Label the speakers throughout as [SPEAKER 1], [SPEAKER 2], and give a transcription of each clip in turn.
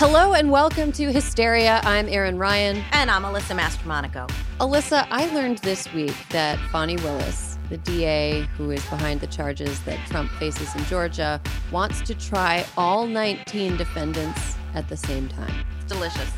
[SPEAKER 1] Hello and welcome to Hysteria. I'm Erin Ryan.
[SPEAKER 2] And I'm Alyssa Mastromonaco.
[SPEAKER 1] Alyssa, I learned this week that Fani Willis, the DA who is behind the charges that Trump faces in Georgia, wants to try all 19 defendants at the same time.
[SPEAKER 2] It's delicious.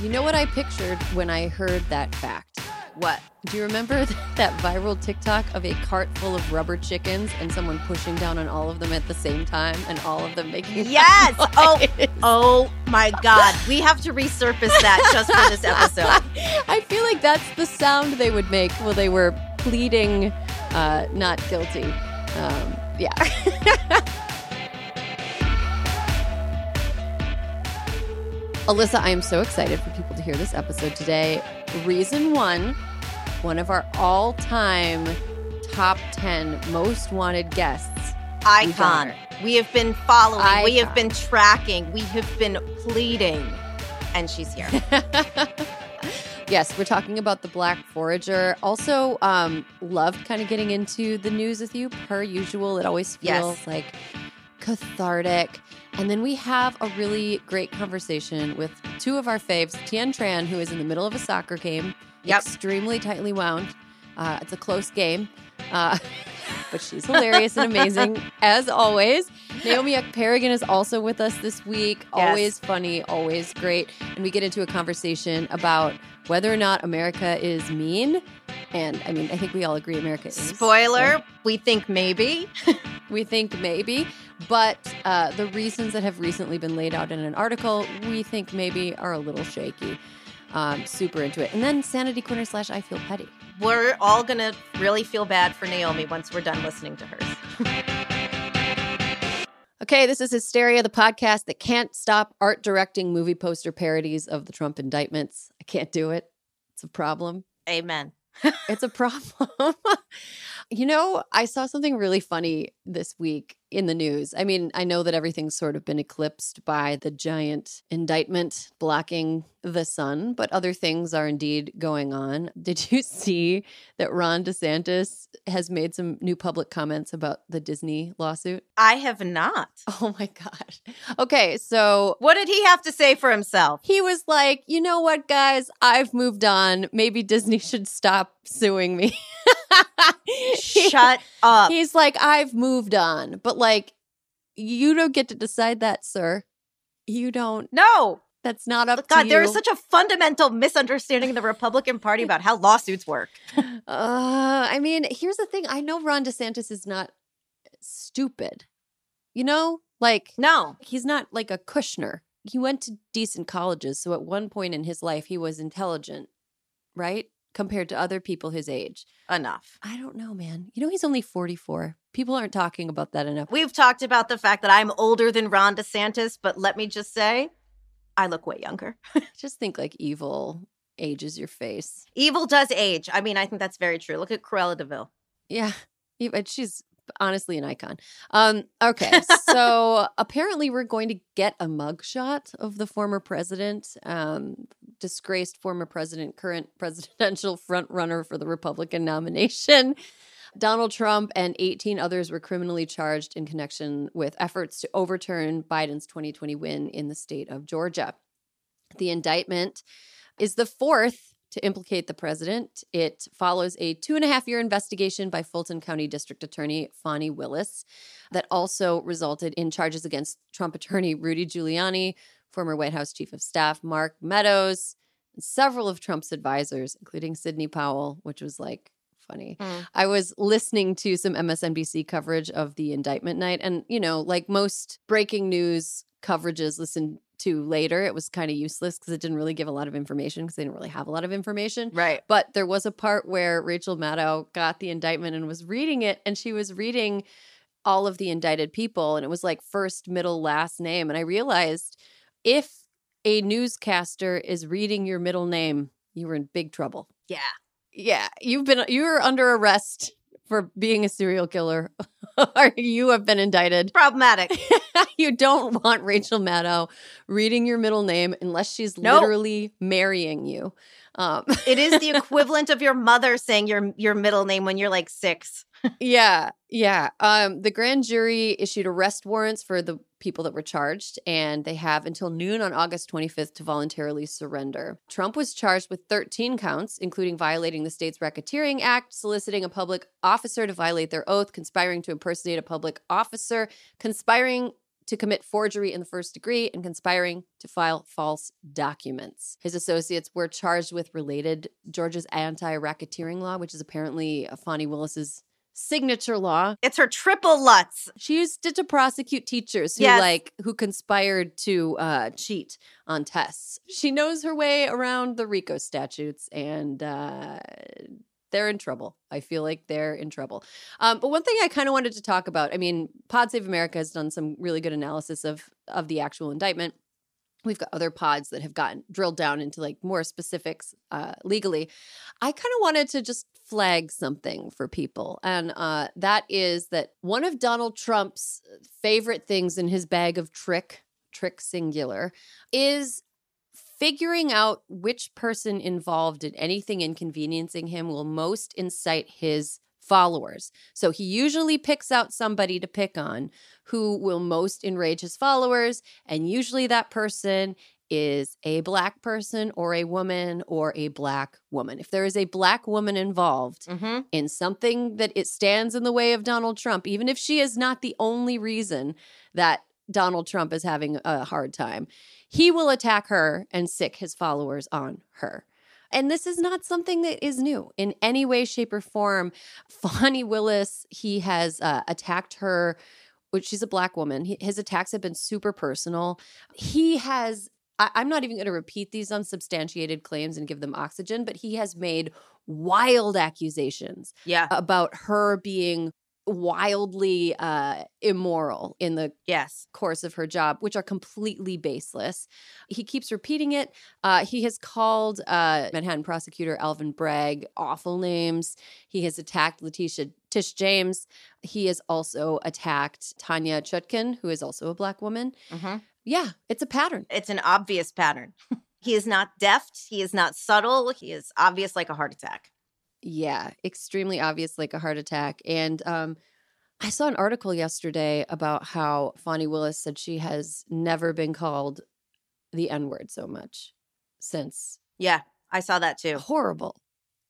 [SPEAKER 1] You know what I pictured when I heard that fact?
[SPEAKER 2] What?
[SPEAKER 1] Do you remember that viral TikTok of a cart full of rubber chickens and someone pushing down on all of them at the same time and all of them making
[SPEAKER 2] Yes. Oh, oh my God. We have to resurface that just for this episode.
[SPEAKER 1] I feel like that's the sound they would make while they were pleading uh, not guilty. Um, yeah. Alyssa, I am so excited for people to hear this episode today. Reason one, one of our all time top 10 most wanted guests.
[SPEAKER 2] Icon. We have been following,
[SPEAKER 1] Icon.
[SPEAKER 2] we have been tracking, we have been pleading, and she's here.
[SPEAKER 1] yes, we're talking about the Black Forager. Also, um, loved kind of getting into the news with you. Per usual, it always feels
[SPEAKER 2] Yes.
[SPEAKER 1] like cathartic. And then we have a really great conversation with two of our faves, Tien Tran, who is in the middle of a soccer game,
[SPEAKER 2] Yep.
[SPEAKER 1] extremely tightly wound. Uh, it's a close game, uh, but she's hilarious and amazing as always. Naomi Ekperigin is also with us this week.
[SPEAKER 2] Yes.
[SPEAKER 1] Always funny, always great. And we get into a conversation about whether or not America is mean. And I mean, I think we all agree America is.
[SPEAKER 2] Spoiler, we think maybe.
[SPEAKER 1] We think maybe, but uh, the reasons that have recently been laid out in an article, we think maybe are a little shaky. Um, super into it. And then Sanity Corner slash I Feel Petty.
[SPEAKER 2] We're all going to really feel bad for Naomi once we're done listening to hers.
[SPEAKER 1] Okay, this is Hysteria, the podcast that can't stop art directing movie poster parodies of the Trump indictments. I can't do it. It's a problem.
[SPEAKER 2] Amen.
[SPEAKER 1] It's a problem. you know, I saw something really funny this week in the news. I mean, I know that everything's sort of been eclipsed by the giant indictment blocking the sun, but other things are indeed going on. Did you see that Ron DeSantis has made some new public comments about the Disney lawsuit?
[SPEAKER 2] I have not.
[SPEAKER 1] Oh my God. Okay, so
[SPEAKER 2] What did he have to say for himself?
[SPEAKER 1] he was like, you know what, guys? I've moved on. Maybe Disney should stop suing me.
[SPEAKER 2] Shut up.
[SPEAKER 1] He's like, I've moved on. But like, you don't get to decide that, sir. You don't.
[SPEAKER 2] No.
[SPEAKER 1] That's not up
[SPEAKER 2] God, there
[SPEAKER 1] you.
[SPEAKER 2] such a fundamental misunderstanding in the Republican Party about how lawsuits work.
[SPEAKER 1] uh, I mean, here's the thing. I know Ron DeSantis is not stupid. You know, like
[SPEAKER 2] No.
[SPEAKER 1] he's not like a Kushner. He went to decent colleges, so at one point in his life, he was intelligent, right? Compared to other people his age.
[SPEAKER 2] Enough.
[SPEAKER 1] I don't know, man. You know, he's only 44. People aren't talking about that enough.
[SPEAKER 2] We've talked about the fact that I'm older than Ron DeSantis, but let me just say, I look way younger.
[SPEAKER 1] Just think like evil ages your face.
[SPEAKER 2] Evil does age. I mean, I think that's very true. Look at Cruella de
[SPEAKER 1] Vil. Yeah. but She's honestly an icon. Um, okay. so apparently we're going to get a mugshot of the former president, um, disgraced former president, current presidential frontrunner for the Republican nomination. Donald Trump and 18 others were criminally charged in connection with efforts to overturn Biden's 2020 win in the state of Georgia. The indictment is the fourth to implicate the president. It follows a two and a half year investigation by Fulton County District Attorney Fani Willis that also resulted in charges against Trump attorney Rudy Giuliani, former White House Chief of Staff Mark Meadows, and several of Trump's advisors, including Sidney Powell, which was like funny.
[SPEAKER 2] Mm.
[SPEAKER 1] I was listening to some MSNBC coverage of the indictment night. And, you know, like most breaking news coverages listened to later, it was kind of useless because it didn't really give a lot of information because they didn't really have a lot of information.
[SPEAKER 2] Right.
[SPEAKER 1] But there was a part where Rachel Maddow got the indictment and was reading it, and she was reading all of the indicted people, and it was like first, middle, last name. And I realized if a newscaster is reading your middle name, you were in big trouble.
[SPEAKER 2] Yeah.
[SPEAKER 1] Yeah, you've been you're under arrest for being a serial killer, or you have been indicted.
[SPEAKER 2] Problematic.
[SPEAKER 1] you don't want Rachel Maddow reading your middle name unless she's
[SPEAKER 2] Nope.
[SPEAKER 1] literally marrying you. Um,
[SPEAKER 2] It is the equivalent of your mother saying your your middle name when you're like six.
[SPEAKER 1] Yeah, yeah. Um, the grand jury issued arrest warrants for the people that were charged, and they have until noon on August 25th to voluntarily surrender. Trump was charged with 13 counts, including violating the state's racketeering act, soliciting a public officer to violate their oath, conspiring to impersonate a public officer, conspiring to commit forgery in the first degree and conspiring to file false documents. His associates were charged with related Georgia's anti-racketeering law, which is apparently Fani Willis's signature law.
[SPEAKER 2] It's her triple Lutz.
[SPEAKER 1] She used it to prosecute teachers who
[SPEAKER 2] Yes.
[SPEAKER 1] like who conspired to uh, cheat on tests. She knows her way around the RICO statutes, and uh, they're in trouble. I feel like they're in trouble. Um, but one thing I kind of wanted to talk about. I mean, Pod Save America has done some really good analysis of of the actual indictment. We've got other pods that have gotten drilled down into like more specifics uh, legally. I kind of wanted to just flag something for people, and uh, that is that one of Donald Trump's favorite things in his bag of trick, trick singular, is figuring out which person involved in anything inconveniencing him will most incite his followers. So he usually picks out somebody to pick on who will most enrage his followers. And usually that person is a black person or a woman or a black woman. If there is a black woman involved
[SPEAKER 2] Mm-hmm.
[SPEAKER 1] in something that it stands in the way of Donald Trump, even if she is not the only reason that Donald Trump is having a hard time, he will attack her and sick his followers on her. And this is not something that is new in any way, shape, or form. Fani Willis, he has uh, attacked her, which she's a black woman. He, his attacks have been super personal. He has, I, I'm not even going to repeat these unsubstantiated claims and give them oxygen, but he has made wild accusations
[SPEAKER 2] Yeah.
[SPEAKER 1] about her being wildly uh, immoral in the
[SPEAKER 2] Yes.
[SPEAKER 1] course of her job, which are completely baseless. He keeps repeating it. Uh, he has called uh, Manhattan prosecutor Alvin Bragg awful names. He has attacked Letitia Tish James. He has also attacked Tanya Chutkan, who is also a black woman.
[SPEAKER 2] hmm
[SPEAKER 1] Yeah, it's a pattern.
[SPEAKER 2] It's an obvious pattern. he is not deft. He is not subtle. He is obvious like a heart attack.
[SPEAKER 1] Yeah, extremely obvious, like a heart attack. And um, I saw an article yesterday about how Fani Willis said she has never been called the N word so much since.
[SPEAKER 2] Yeah, I saw that too.
[SPEAKER 1] Horrible.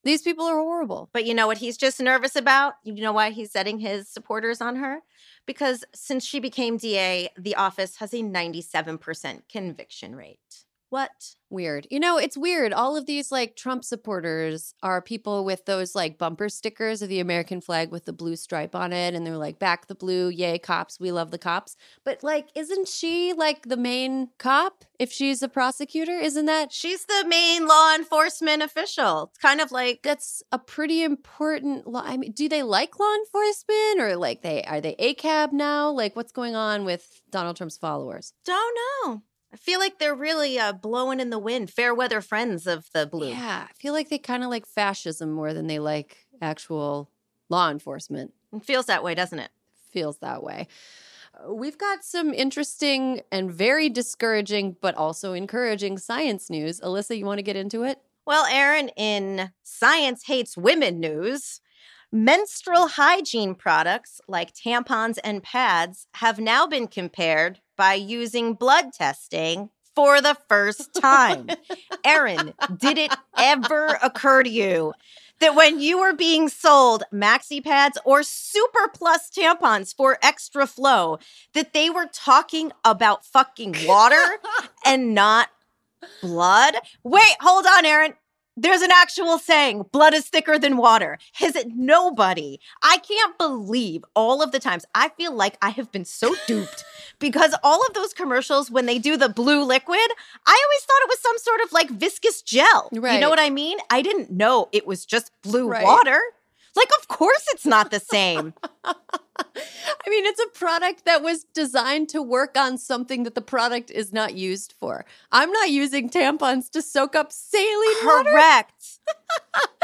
[SPEAKER 1] These people are horrible.
[SPEAKER 2] But you know what he's just nervous about? You know why he's setting his supporters on her? Because since she became DA, the office has a 97% conviction rate. What?
[SPEAKER 1] Weird. You know, it's weird. All of these like Trump supporters are people with those like bumper stickers of the American flag with the blue stripe on it. And they're like, back the blue, yay, cops, we love the cops. But like, isn't she like the main cop if she's a prosecutor? Isn't that
[SPEAKER 2] She's the main law enforcement official. It's kind of like
[SPEAKER 1] that's a pretty important law. I mean, do they like law enforcement or like they are they ACAB now? Like what's going on with Donald Trump's followers?
[SPEAKER 2] don't know. I feel like they're really uh, blowing in the wind, fair weather friends of the blue.
[SPEAKER 1] Yeah, I feel like they kind of like fascism more than they like actual law enforcement.
[SPEAKER 2] It feels that way, doesn't it?
[SPEAKER 1] Feels that way. Uh, We've got some interesting and very discouraging, but also encouraging science news. Alyssa, you want to get into it?
[SPEAKER 2] Well, Erin, in Science Hates Women news, menstrual hygiene products like tampons and pads have now been compared by using blood testing for the first time. Erin, did it ever occur to you that when you were being sold maxi pads or super plus tampons for extra flow, that they were talking about fucking water and not blood? Wait, hold on, Erin. There's an actual saying, blood is thicker than water. Is it nobody? I can't believe all of the times. I feel like I have been so duped because all of those commercials, when they do the blue liquid, I always thought it was some sort of like viscous gel.
[SPEAKER 1] Right.
[SPEAKER 2] You know what I mean? I didn't know it was just blue
[SPEAKER 1] Right.
[SPEAKER 2] water. Like, of course it's not the same.
[SPEAKER 1] I mean, it's a product that was designed to work on something that the product is not used for. I'm not using tampons to soak up saline.
[SPEAKER 2] Correct.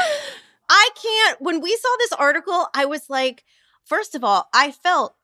[SPEAKER 2] I can't. When we saw this article, I was like, first of all, I felt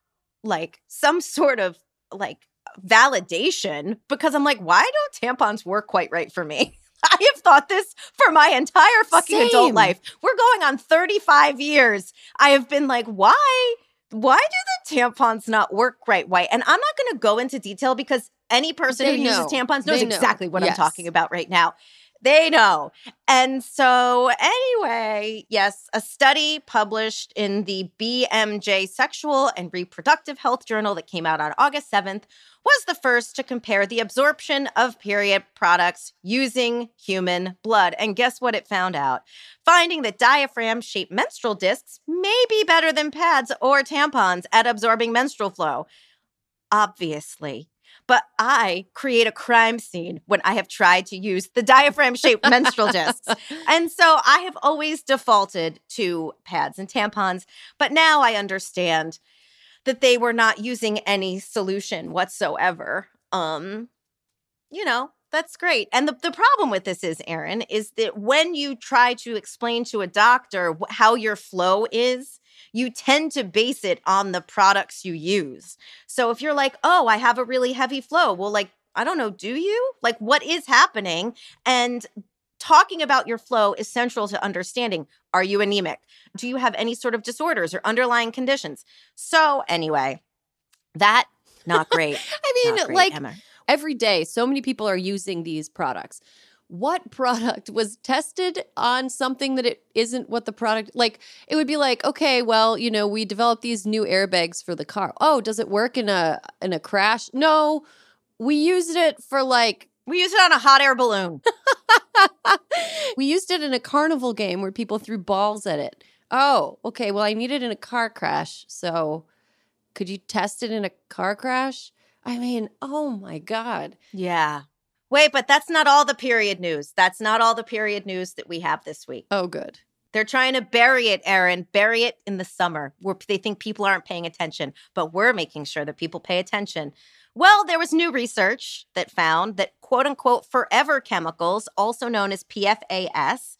[SPEAKER 2] like some sort of like validation because I'm like, why don't tampons work quite right for me? I have thought this for my entire fucking adult life. We're going on 35 years. I have been like, why? Why do the tampons not work right? Why? And I'm not going to go into detail because any person
[SPEAKER 1] They
[SPEAKER 2] who
[SPEAKER 1] know.
[SPEAKER 2] uses tampons knows
[SPEAKER 1] know.
[SPEAKER 2] exactly what I'm talking about right now. They know. And so, anyway, yes, a study published in the BMJ Sexual and Reproductive Health Journal that came out on August 7th was the first to compare the absorption of period products using human blood. And guess what it found out? Finding that diaphragm shaped menstrual discs may be better than pads or tampons at absorbing menstrual flow. Obviously. But I create a crime scene when I have tried to use the diaphragm shaped menstrual discs. And so I have always defaulted to pads and tampons. But now I understand that they were not using any solution whatsoever. Um, you know, that's great. And the, the problem with this is, Erin, is that when you try to explain to a doctor how your flow is, you tend to base it on the products you use. So if you're like, oh, I have a really heavy flow, well, like, I don't know, do you? Like, what is happening? And talking about your flow is central to understanding are you anemic? Do you have any sort of disorders or underlying conditions? So, anyway, that not great.
[SPEAKER 1] I mean,
[SPEAKER 2] great,
[SPEAKER 1] like
[SPEAKER 2] Emma.
[SPEAKER 1] Every day, so many people are using these products. What product was tested on something that it isn't what the product like? It would be like, okay, well, you know, we developed these new airbags for the car. Oh, does it work in a in a crash? No, we used it for like
[SPEAKER 2] we used it on a hot air balloon.
[SPEAKER 1] we used it in a carnival game where people threw balls at it. Oh, okay. Well, I need it in a car crash. So could you test it in a car crash? I mean, oh my God.
[SPEAKER 2] Yeah. Wait, but that's not all the period news. That's not all the period news that we have this week.
[SPEAKER 1] Oh, good.
[SPEAKER 2] They're trying to bury it, Erin. Bury it in the summer where they think people aren't paying attention, but we're making sure that people pay attention. Well, there was new research that found that quote unquote forever chemicals, also known as PFAS,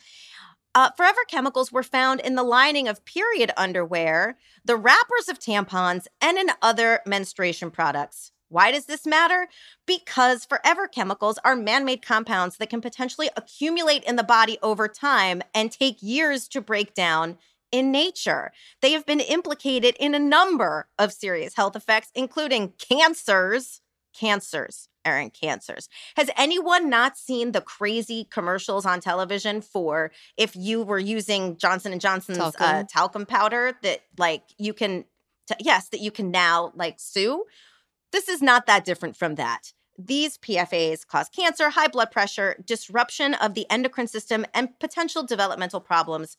[SPEAKER 2] uh, forever chemicals were found in the lining of period underwear, the wrappers of tampons, and in other menstruation products. Why does this matter? Because forever chemicals are man made compounds that can potentially accumulate in the body over time and take years to break down in nature. They have been implicated in a number of serious health effects, including cancers. Cancers, Erin, cancers. Has anyone not seen the crazy commercials on television for if you were using Johnson and Johnson's Uh,
[SPEAKER 1] Talcum.
[SPEAKER 2] talcum powder that like you can, t- yes, that you can now like sue? This is not that different from that. These PFAs cause cancer, high blood pressure, disruption of the endocrine system, and potential developmental problems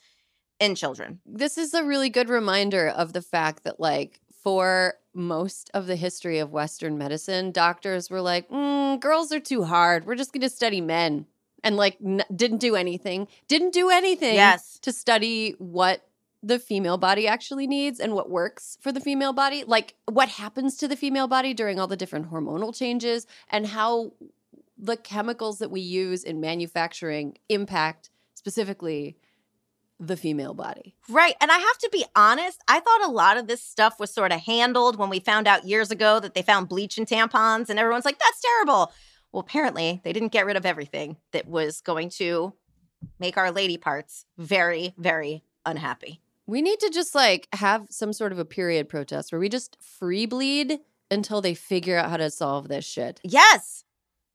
[SPEAKER 2] in children.
[SPEAKER 1] This is a really good reminder of the fact that, like, for most of the history of Western medicine, doctors were like, mm, girls are too hard. We're just going to study men. And, like, n- didn't do anything. Didn't do anything
[SPEAKER 2] Yes.
[SPEAKER 1] to study what the female body actually needs and what works for the female body. Like, what happens to the female body during all the different hormonal changes and how the chemicals that we use in manufacturing impact specifically the female body.
[SPEAKER 2] Right. And I have to be honest, I thought a lot of this stuff was sort of handled when we found out years ago that they found bleach in tampons, and everyone's like, that's terrible. Well, apparently, they didn't get rid of everything that was going to make our lady parts very, very unhappy.
[SPEAKER 1] We need to just like have some sort of a period protest where we just free bleed until they figure out how to solve this shit.
[SPEAKER 2] Yes.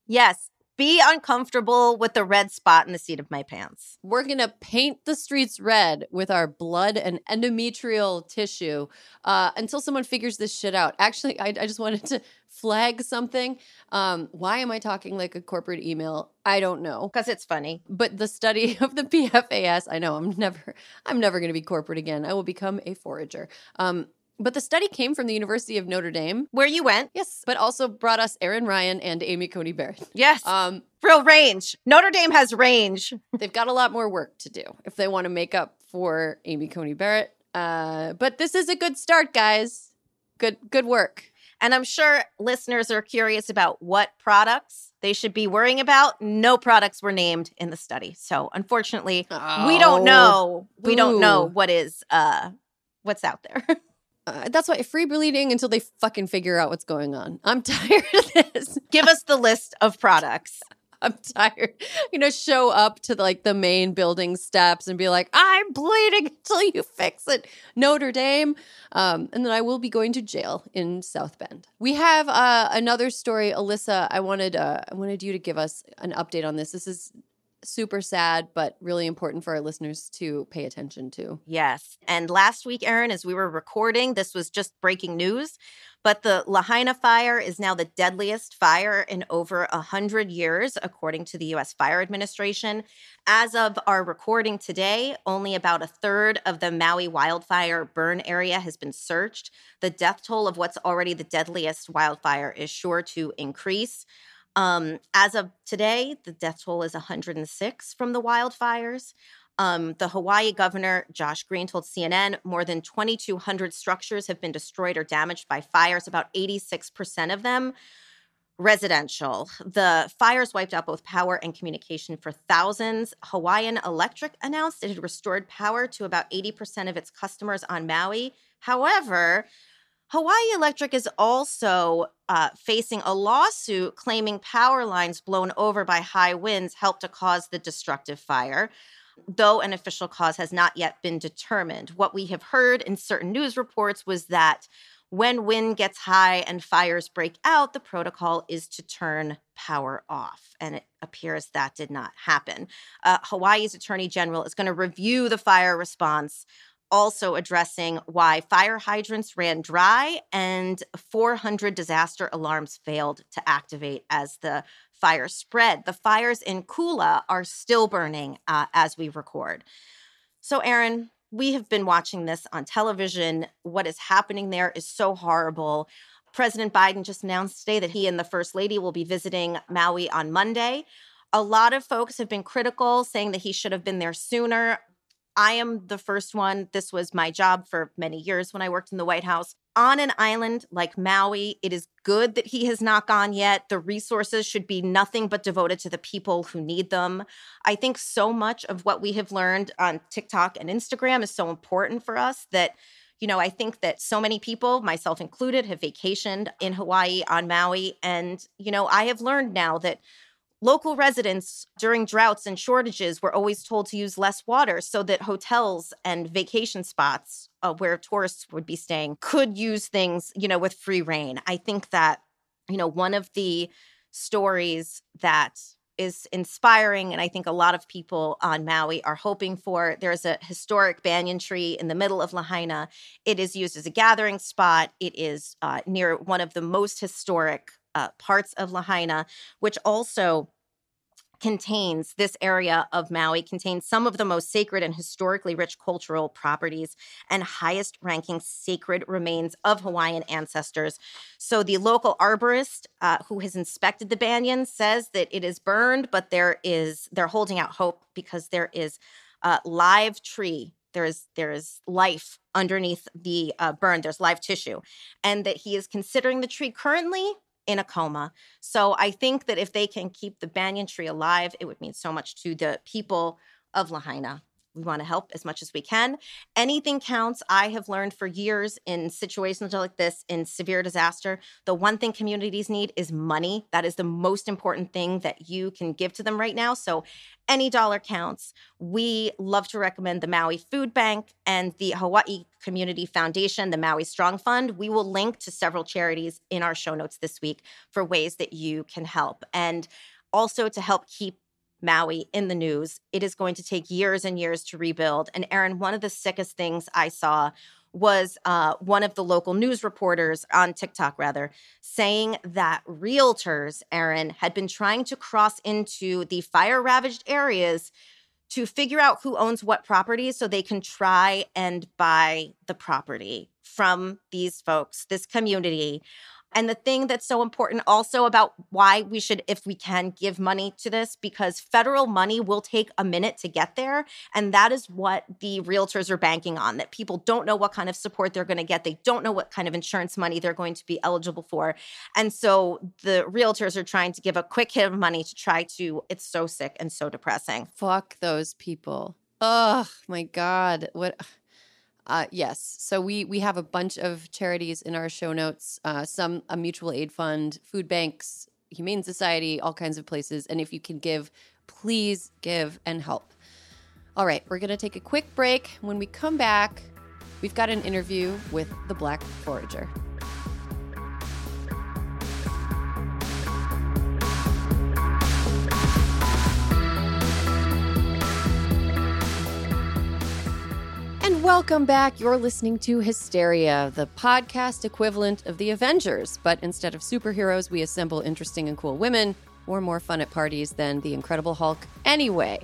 [SPEAKER 2] Yes. Be uncomfortable with the red spot in the seat of my pants.
[SPEAKER 1] We're going to paint the streets red with our blood and endometrial tissue uh, until someone figures this shit out. Actually, I, I just wanted to flag something. Um, why am I talking like a corporate email? I don't know.
[SPEAKER 2] Because it's funny.
[SPEAKER 1] But the study of the PFAS, I know I'm never, I'm never going to be corporate again. I will become a forager. Um, but the study came from the University of Notre Dame.
[SPEAKER 2] Where you went.
[SPEAKER 1] Yes, but also brought us Erin Ryan and Amy Coney Barrett.
[SPEAKER 2] Yes.
[SPEAKER 1] Um,
[SPEAKER 2] Real range. Notre Dame has range.
[SPEAKER 1] they've got a lot more work to do if they want to make up for Amy Coney Barrett. Uh, but this is a good start, guys. Good, good work.
[SPEAKER 2] And I'm sure listeners are curious about what products they should be worrying about. No products were named in the study. So unfortunately, we don't know. We don't know what is uh what's out there.
[SPEAKER 1] Uh, that's why free bleeding until they fucking figure out what's going on. I'm tired of this.
[SPEAKER 2] Give us the list of products.
[SPEAKER 1] I'm tired. You know, show up to like the main building steps and be like, I'm bleeding until you fix it. Notre Dame. Um, and then I will be going to jail in South Bend. We have uh, another story, Alyssa. I wanted uh, I wanted you to give us an update on this. This is super sad, but really important for our listeners to pay attention to.
[SPEAKER 2] Yes. And last week, Erin, as we were recording, this was just breaking news. But the Lahaina fire is now the deadliest fire in over 100 years, according to the U.S. Fire Administration. As of our recording today, only about a third of the Maui wildfire burn area has been searched. The death toll of what's already the deadliest wildfire is sure to increase. Um, as of today, the death toll is 106 from the wildfires. Um, the Hawaii governor, Josh Green, told CNN more than 2,200 structures have been destroyed or damaged by fires, about 86% of them residential. The fires wiped out both power and communication for thousands. Hawaiian Electric announced it had restored power to about 80% of its customers on Maui. However, Hawaii Electric is also uh, facing a lawsuit claiming power lines blown over by high winds helped to cause the destructive fire though an official cause has not yet been determined. What we have heard in certain news reports was that when wind gets high and fires break out, the protocol is to turn power off. And it appears that did not happen. Uh, Hawaii's attorney general is going to review the fire response also addressing why fire hydrants ran dry and 400 disaster alarms failed to activate as the fire spread. The fires in Kula are still burning uh, as we record. So, Erin, we have been watching this on television. What is happening there is so horrible. President Biden just announced today that he and the First Lady will be visiting Maui on Monday. A lot of folks have been critical, saying that he should have been there sooner. I am the first one. This was my job for many years when I worked in the White House. On an island like Maui, it is good that he has not gone yet. The resources should be nothing but devoted to the people who need them. I think so much of what we have learned on TikTok and Instagram is so important for us that you know, I think that so many people, myself included, have vacationed in Hawaii on Maui. And, you know, I have learned now that Local residents during droughts and shortages were always told to use less water so that hotels and vacation spots uh, where tourists would be staying could use things, you know, with free reign. I think that, you know, one of the stories that is inspiring and I think a lot of people on Maui are hoping for. There's a historic banyan tree in the middle of Lahaina. It is used as a gathering spot. It is uh, near one of the most historic uh, parts of Lahaina, which also contains this area of Maui contains some of the most sacred and historically rich cultural properties and highest ranking sacred remains of Hawaiian ancestors. So the local arborist uh, who has inspected the banyan says that it is burned, but there is they're holding out hope because there is a live tree. There is there is life underneath the uh, burn. There's live tissue, and that he is considering the tree currently in a coma. So I think that if they can keep the banyan tree alive, it would mean so much to the people of Lahaina. We want to help as much as we can. Anything counts. I have learned for years in situations like this, in severe disaster, the one thing communities need is money. That is the most important thing that you can give to them right now. So any dollar counts. We love to recommend the Maui Food Bank and the Hawaii Community Foundation, the Maui Strong Fund. We will link to several charities in our show notes this week for ways that you can help. And also to help keep Maui in the news. It is going to take years and years to rebuild. And Erin, one of the sickest things I saw was uh, one of the local news reporters on TikTok, rather, saying that realtors, Erin, had been trying to cross into the fire ravaged areas to figure out who owns what properties so they can try and buy the property from these folks, this community. And the thing that's so important also about why we should, if we can, give money to this, because federal money will take a minute to get there. And that is what the realtors are banking on that people don't know what kind of support they're going to get. They don't know what kind of insurance money they're going to be eligible for. And so the realtors are trying to give a quick hit of money to try to, it's so sick and so depressing.
[SPEAKER 1] Fuck those people. Oh my God. What? Uh, yes. So we we have a bunch of charities in our show notes. Uh, some a mutual aid fund, food banks Humane Society, all kinds of places. And if you can give, please give and help. All right, we're to take a quick break. When we come back, we've got an interview with the Black Forager. Welcome back. You're listening to Hysteria, the podcast equivalent of the Avengers. But instead of superheroes, we assemble interesting and cool women or more fun at parties than the Incredible Hulk anyway.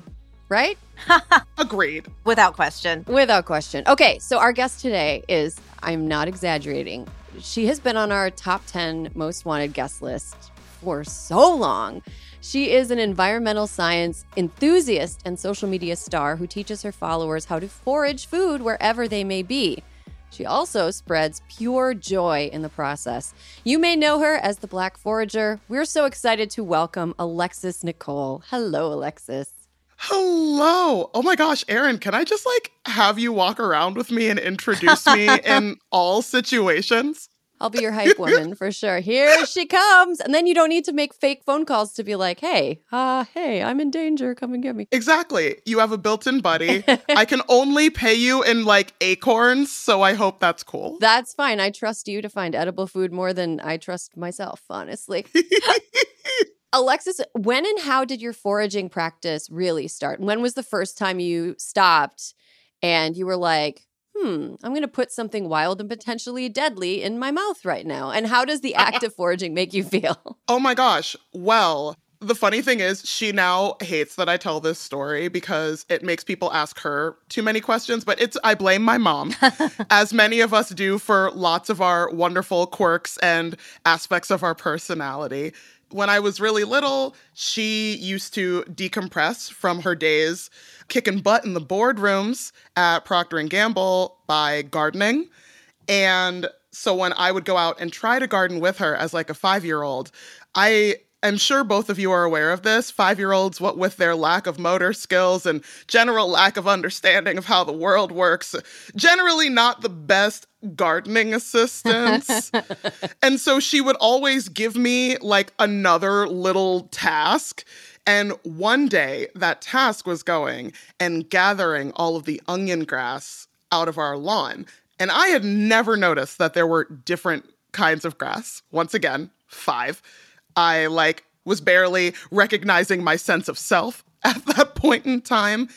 [SPEAKER 1] Right?
[SPEAKER 3] Agreed.
[SPEAKER 2] Without question.
[SPEAKER 1] Without question. Okay, so our guest today is, I'm not exaggerating, she has been on our top 10 most wanted guest list for so long. She is an environmental science enthusiast and social media star who teaches her followers how to forage food wherever they may be. She also spreads pure joy in the process. You may know her as the Black Forager. We're so excited to welcome Alexis Nikole. Hello, Alexis.
[SPEAKER 3] Hello. Oh my gosh, Erin, can I just like have you walk around with me and introduce me in all situations?
[SPEAKER 1] I'll be your hype woman for sure. Here she comes. And then you don't need to make fake phone calls to be like, hey, uh, hey, I'm in danger. Come and get me.
[SPEAKER 3] Exactly. You have a built in buddy. I can only pay you in like acorns. So I hope that's cool.
[SPEAKER 1] That's fine. I trust you to find edible food more than I trust myself, honestly. Alexis, when and how did your foraging practice really start? When was the first time you stopped and you were like, hmm, I'm going to put something wild and potentially deadly in my mouth right now? And how does the act of foraging make you feel?
[SPEAKER 3] Oh my gosh. Well, the funny thing is, she now hates that I tell this story because it makes people ask her too many questions, but it's I blame my mom, as many of us do for lots of our wonderful quirks and aspects of our personality when I was really little, she used to decompress from her days kicking butt in the boardrooms at Procter and Gamble by gardening. And so when I would go out and try to garden with her as like a 5-year-old, I I'm sure both of you are aware of this. Five year olds, what with their lack of motor skills and general lack of understanding of how the world works, generally not the best gardening assistants. and so she would always give me like another little task. And one day that task was going and gathering all of the onion grass out of our lawn. And I had never noticed that there were different kinds of grass. Once again, five. I like was barely recognizing my sense of self at that point in time.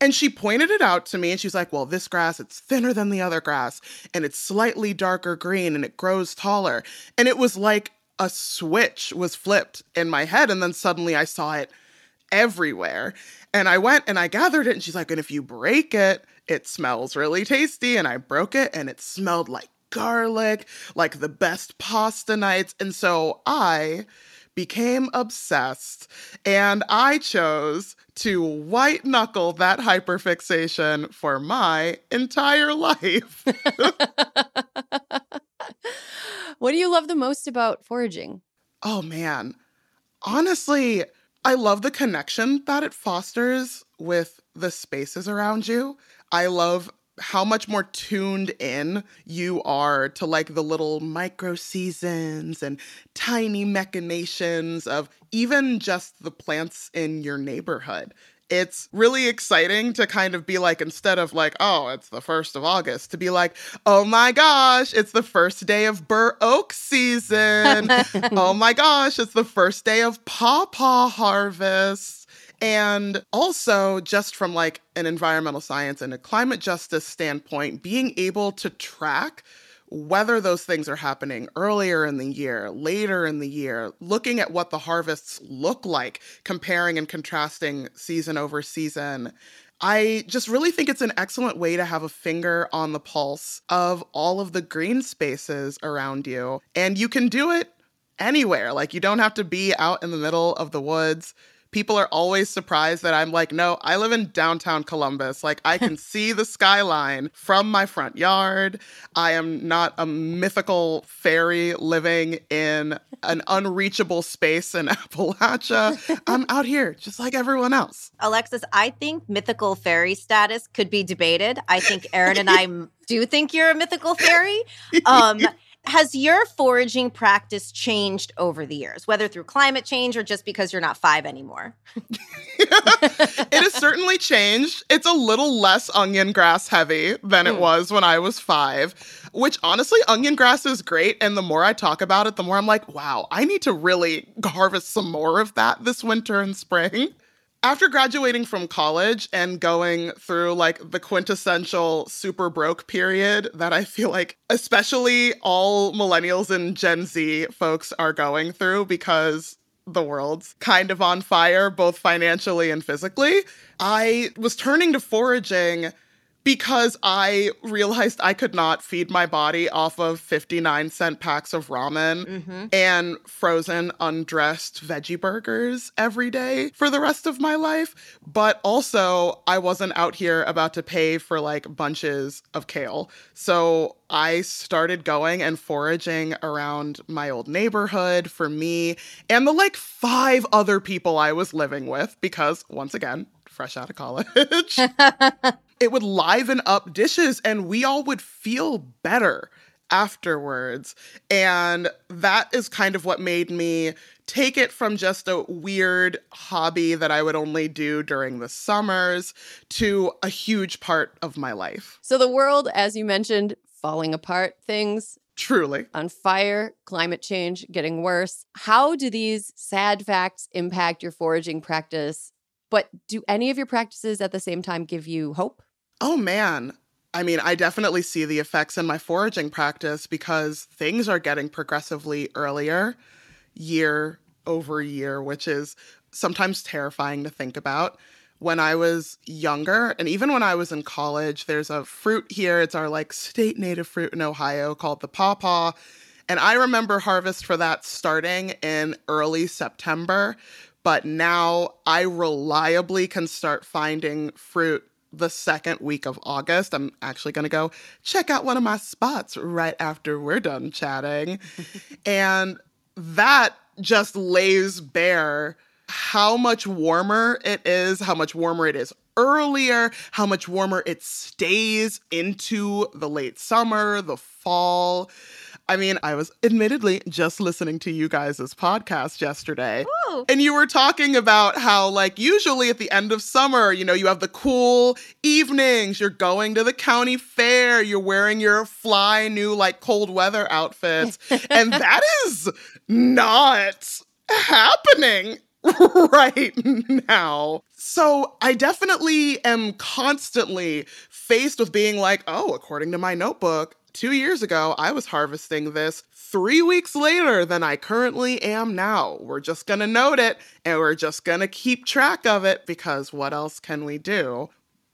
[SPEAKER 3] And she pointed it out to me and she's like, Well, this grass, it's thinner than the other grass and it's slightly darker green and it grows taller. And it was like a switch was flipped in my head. And then suddenly I saw it everywhere. And I went and I gathered it and she's like, And if you break it, it smells really tasty. And I broke it and it smelled like garlic, like the best pasta nights. And so I became obsessed and I chose to white knuckle that hyperfixation for my entire life.
[SPEAKER 1] what do you love the most about foraging?
[SPEAKER 3] Oh man. Honestly, I love the connection that it fosters with the spaces around you. I love how much more tuned in you are to like the little micro seasons and tiny machinations of even just the plants in your neighborhood. It's really exciting to kind of be like, instead of like, oh, it's the first of August, to be like, oh my gosh, it's the first day of bur oak season. oh my gosh, it's the first day of pawpaw harvest and also, just from like an environmental science and a climate justice standpoint, being able to track whether those things are happening earlier in the year, later in the year, looking at what the harvests look like, comparing and contrasting season over season. I just really think it's an excellent way to have a finger on the pulse of all of the green spaces around you. And you can do it anywhere. Like, you don't have to be out in the middle of the woods people are always surprised that I'm like, no, I live in downtown Columbus. Like, I can see the skyline from my front yard. I am not a mythical fairy living in an unreachable space in Appalachia. I'm out here just like everyone else.
[SPEAKER 2] Alexis, I think mythical fairy status could be debated. I think Erin and I do think you're a mythical fairy. Um, has your foraging practice changed over the years, whether through climate change or just because you're not five anymore?
[SPEAKER 3] it has certainly changed. It's a little less onion grass heavy than it
[SPEAKER 2] Mm.
[SPEAKER 3] was when I was five, which honestly, onion grass is great. And the more I talk about it, the more I'm like, wow, I need to really harvest some more of that this winter and spring. After graduating from college and going through like the quintessential super broke period that I feel like, especially all millennials and Gen Z folks are going through because the world's kind of on fire, both financially and physically, I was turning to foraging because I realized I could not feed my body off of 59 cent packs of ramen
[SPEAKER 2] Mm-hmm.
[SPEAKER 3] and frozen undressed veggie burgers every day for the rest of my life. But also, I wasn't out here about to pay for like bunches of kale. So I started going and foraging around my old neighborhood for me and the like five other people I was living with because, once again, fresh out of college. it would liven up dishes and we all would feel better afterwards. And that is kind of what made me take it from just a weird hobby that I would only do during the summers to a huge part of my life.
[SPEAKER 1] So the world, as you mentioned, falling apart, things
[SPEAKER 3] Truly.
[SPEAKER 1] on fire, climate change getting worse. How do these sad facts impact your foraging practice? But do any of your practices at the same time give you hope?
[SPEAKER 3] Oh man. I mean, I definitely see the effects in my foraging practice because things are getting progressively earlier year over year, which is sometimes terrifying to think about. When I was younger, and even when I was in college, there's a fruit here. It's our like state native fruit in Ohio called the pawpaw. And I remember harvest for that starting in early September. But now I reliably can start finding fruit the second week of August. I'm actually going to go check out one of my spots right after we're done chatting. and that just lays bare how much warmer it is, how much warmer it is earlier, how much warmer it stays into the late summer, the fall. I mean, I was admittedly just listening to you guys' podcast yesterday.
[SPEAKER 2] Ooh.
[SPEAKER 3] And you were talking about how, like, usually at the end of summer, you know, you have the cool evenings, you're going to the county fair, you're wearing your fly new, like, cold weather outfits. and that is not happening right now. So I definitely am constantly faced with being like, oh, according to my notebook, two years ago, I was harvesting this three weeks later than I currently am now. We're just going to note it and we're just going to keep track of it because what else can we do?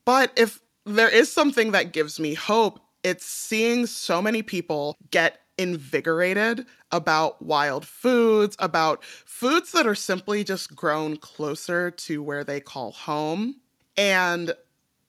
[SPEAKER 3] But if there is something that gives me hope, it's seeing so many people get invigorated about wild foods, about foods that are simply just grown closer to where they call home. And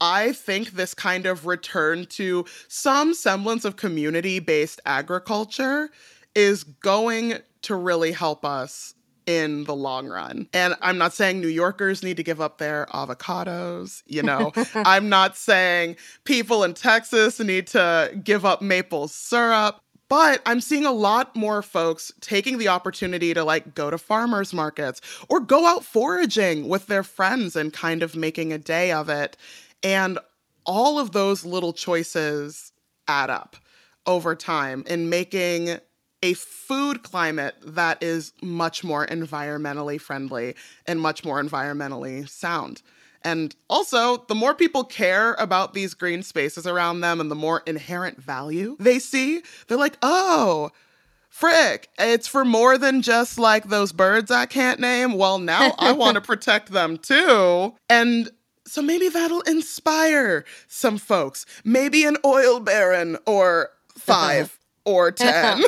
[SPEAKER 3] I think this kind of return to some semblance of community based agriculture is going to really help us in the long run. And I'm not saying New Yorkers need to give up their avocados, you know. I'm not saying people in Texas need to give up maple syrup. But I'm seeing a lot more folks taking the opportunity to like go to farmers markets or go out foraging with their friends and kind of making a day of it. And all of those little choices add up over time in making a food climate that is much more environmentally friendly and much more environmentally sound. And also, the more people care about these green spaces around them and the more inherent value they see, they're like, oh, frick, it's for more than just like those birds I can't name. Well, now I want to protect them too. And so maybe that'll inspire some folks, maybe an oil baron or five or 10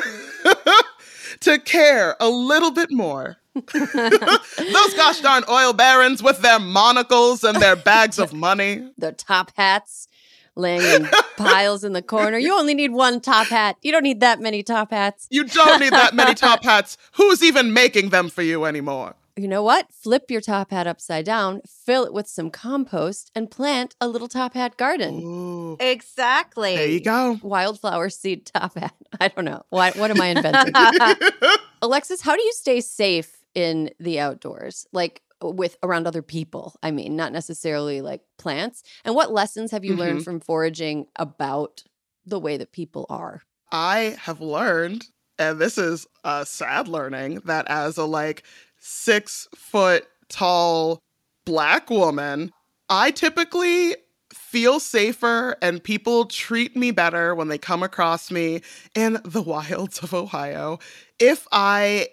[SPEAKER 3] to care a little bit more. Those gosh darn oil barons with their monocles and their bags of money.
[SPEAKER 1] their top hats laying in piles in the corner. You only need one top hat. You don't need that many top hats.
[SPEAKER 3] You don't need that many top hats. Who's even making them for you anymore?
[SPEAKER 1] You know what? Flip your top hat upside down, fill it with some compost, and plant a little top hat garden.
[SPEAKER 3] Ooh.
[SPEAKER 2] Exactly.
[SPEAKER 3] There you go.
[SPEAKER 1] Wildflower seed top hat. I don't know. What, what am I inventing? Alexis, how do you stay safe in the outdoors? Like with around other people, I mean, not necessarily like plants. And what lessons have you learned
[SPEAKER 3] Mhm.
[SPEAKER 1] from foraging about the way that people are?
[SPEAKER 3] I have learned, and this is a sad learning, that as a like six foot tall black woman, I typically feel safer and people treat me better when they come across me in the wilds of Ohio if I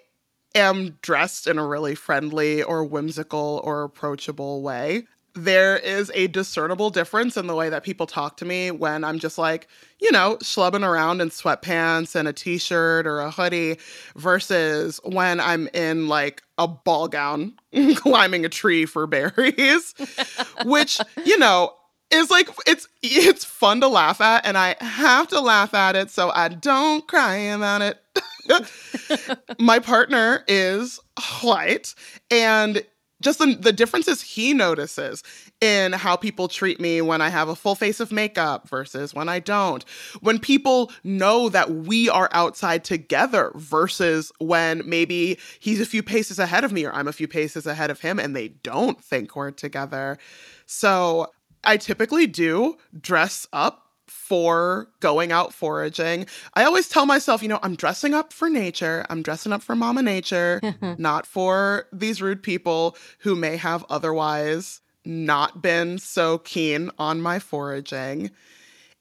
[SPEAKER 3] am dressed in a really friendly or whimsical or approachable way. There is a discernible difference in the way that people talk to me when I'm just like, you know, schlubbing around in sweatpants and a t shirt or a hoodie versus when I'm in like a ball gown climbing a tree for berries, which, you know, is like it's it's fun to laugh at and I have to laugh at it so I don't cry about it. My partner is white and just the, the differences he notices in how people treat me when I have a full face of makeup versus when I don't. When people know that we are outside together versus when maybe he's a few paces ahead of me or I'm a few paces ahead of him and they don't think we're together. So I typically do dress up for going out foraging. I always tell myself, you know, I'm dressing up for nature. I'm dressing up for Mama Nature, not for these rude people who may have otherwise not been so keen on my foraging.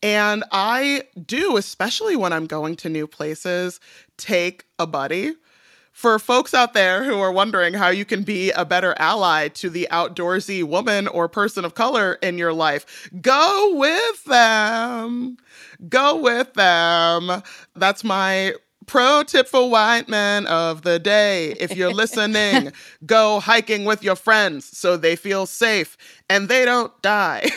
[SPEAKER 3] And I do, especially when I'm going to new places, take a buddy. For folks out there who are wondering how you can be a better ally to the outdoorsy woman or person of color in your life, go with them. Go with them. That's my pro tip for white men of the day. If you're listening, go hiking with your friends so they feel safe and they don't die.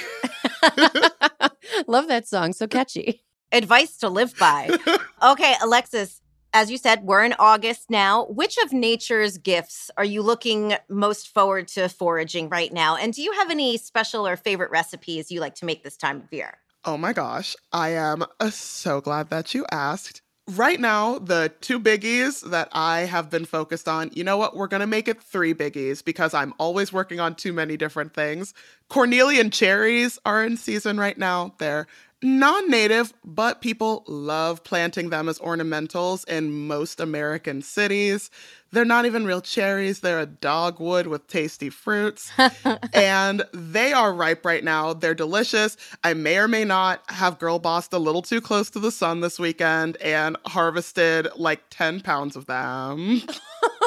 [SPEAKER 1] Love that song. So catchy.
[SPEAKER 2] Advice to live by. okay, Alexis, as you said, we're in August now. Which of nature's gifts are you looking most forward to foraging right now? And do you have any special or favorite recipes you like to make this time of year?
[SPEAKER 3] Oh my gosh, I am uh, so glad that you asked. Right now, the two biggies that I have been focused on, you know what? We're going to make it three biggies because I'm always working on too many different things. Cornelian cherries are in season right now. They're non native, but people love planting them as ornamentals in most American cities. They're not even real cherries, they're a dogwood with tasty fruits. and they are ripe right now. They're delicious. I may or may not have girl bossed a little too close to the sun this weekend and harvested like 10 pounds of them.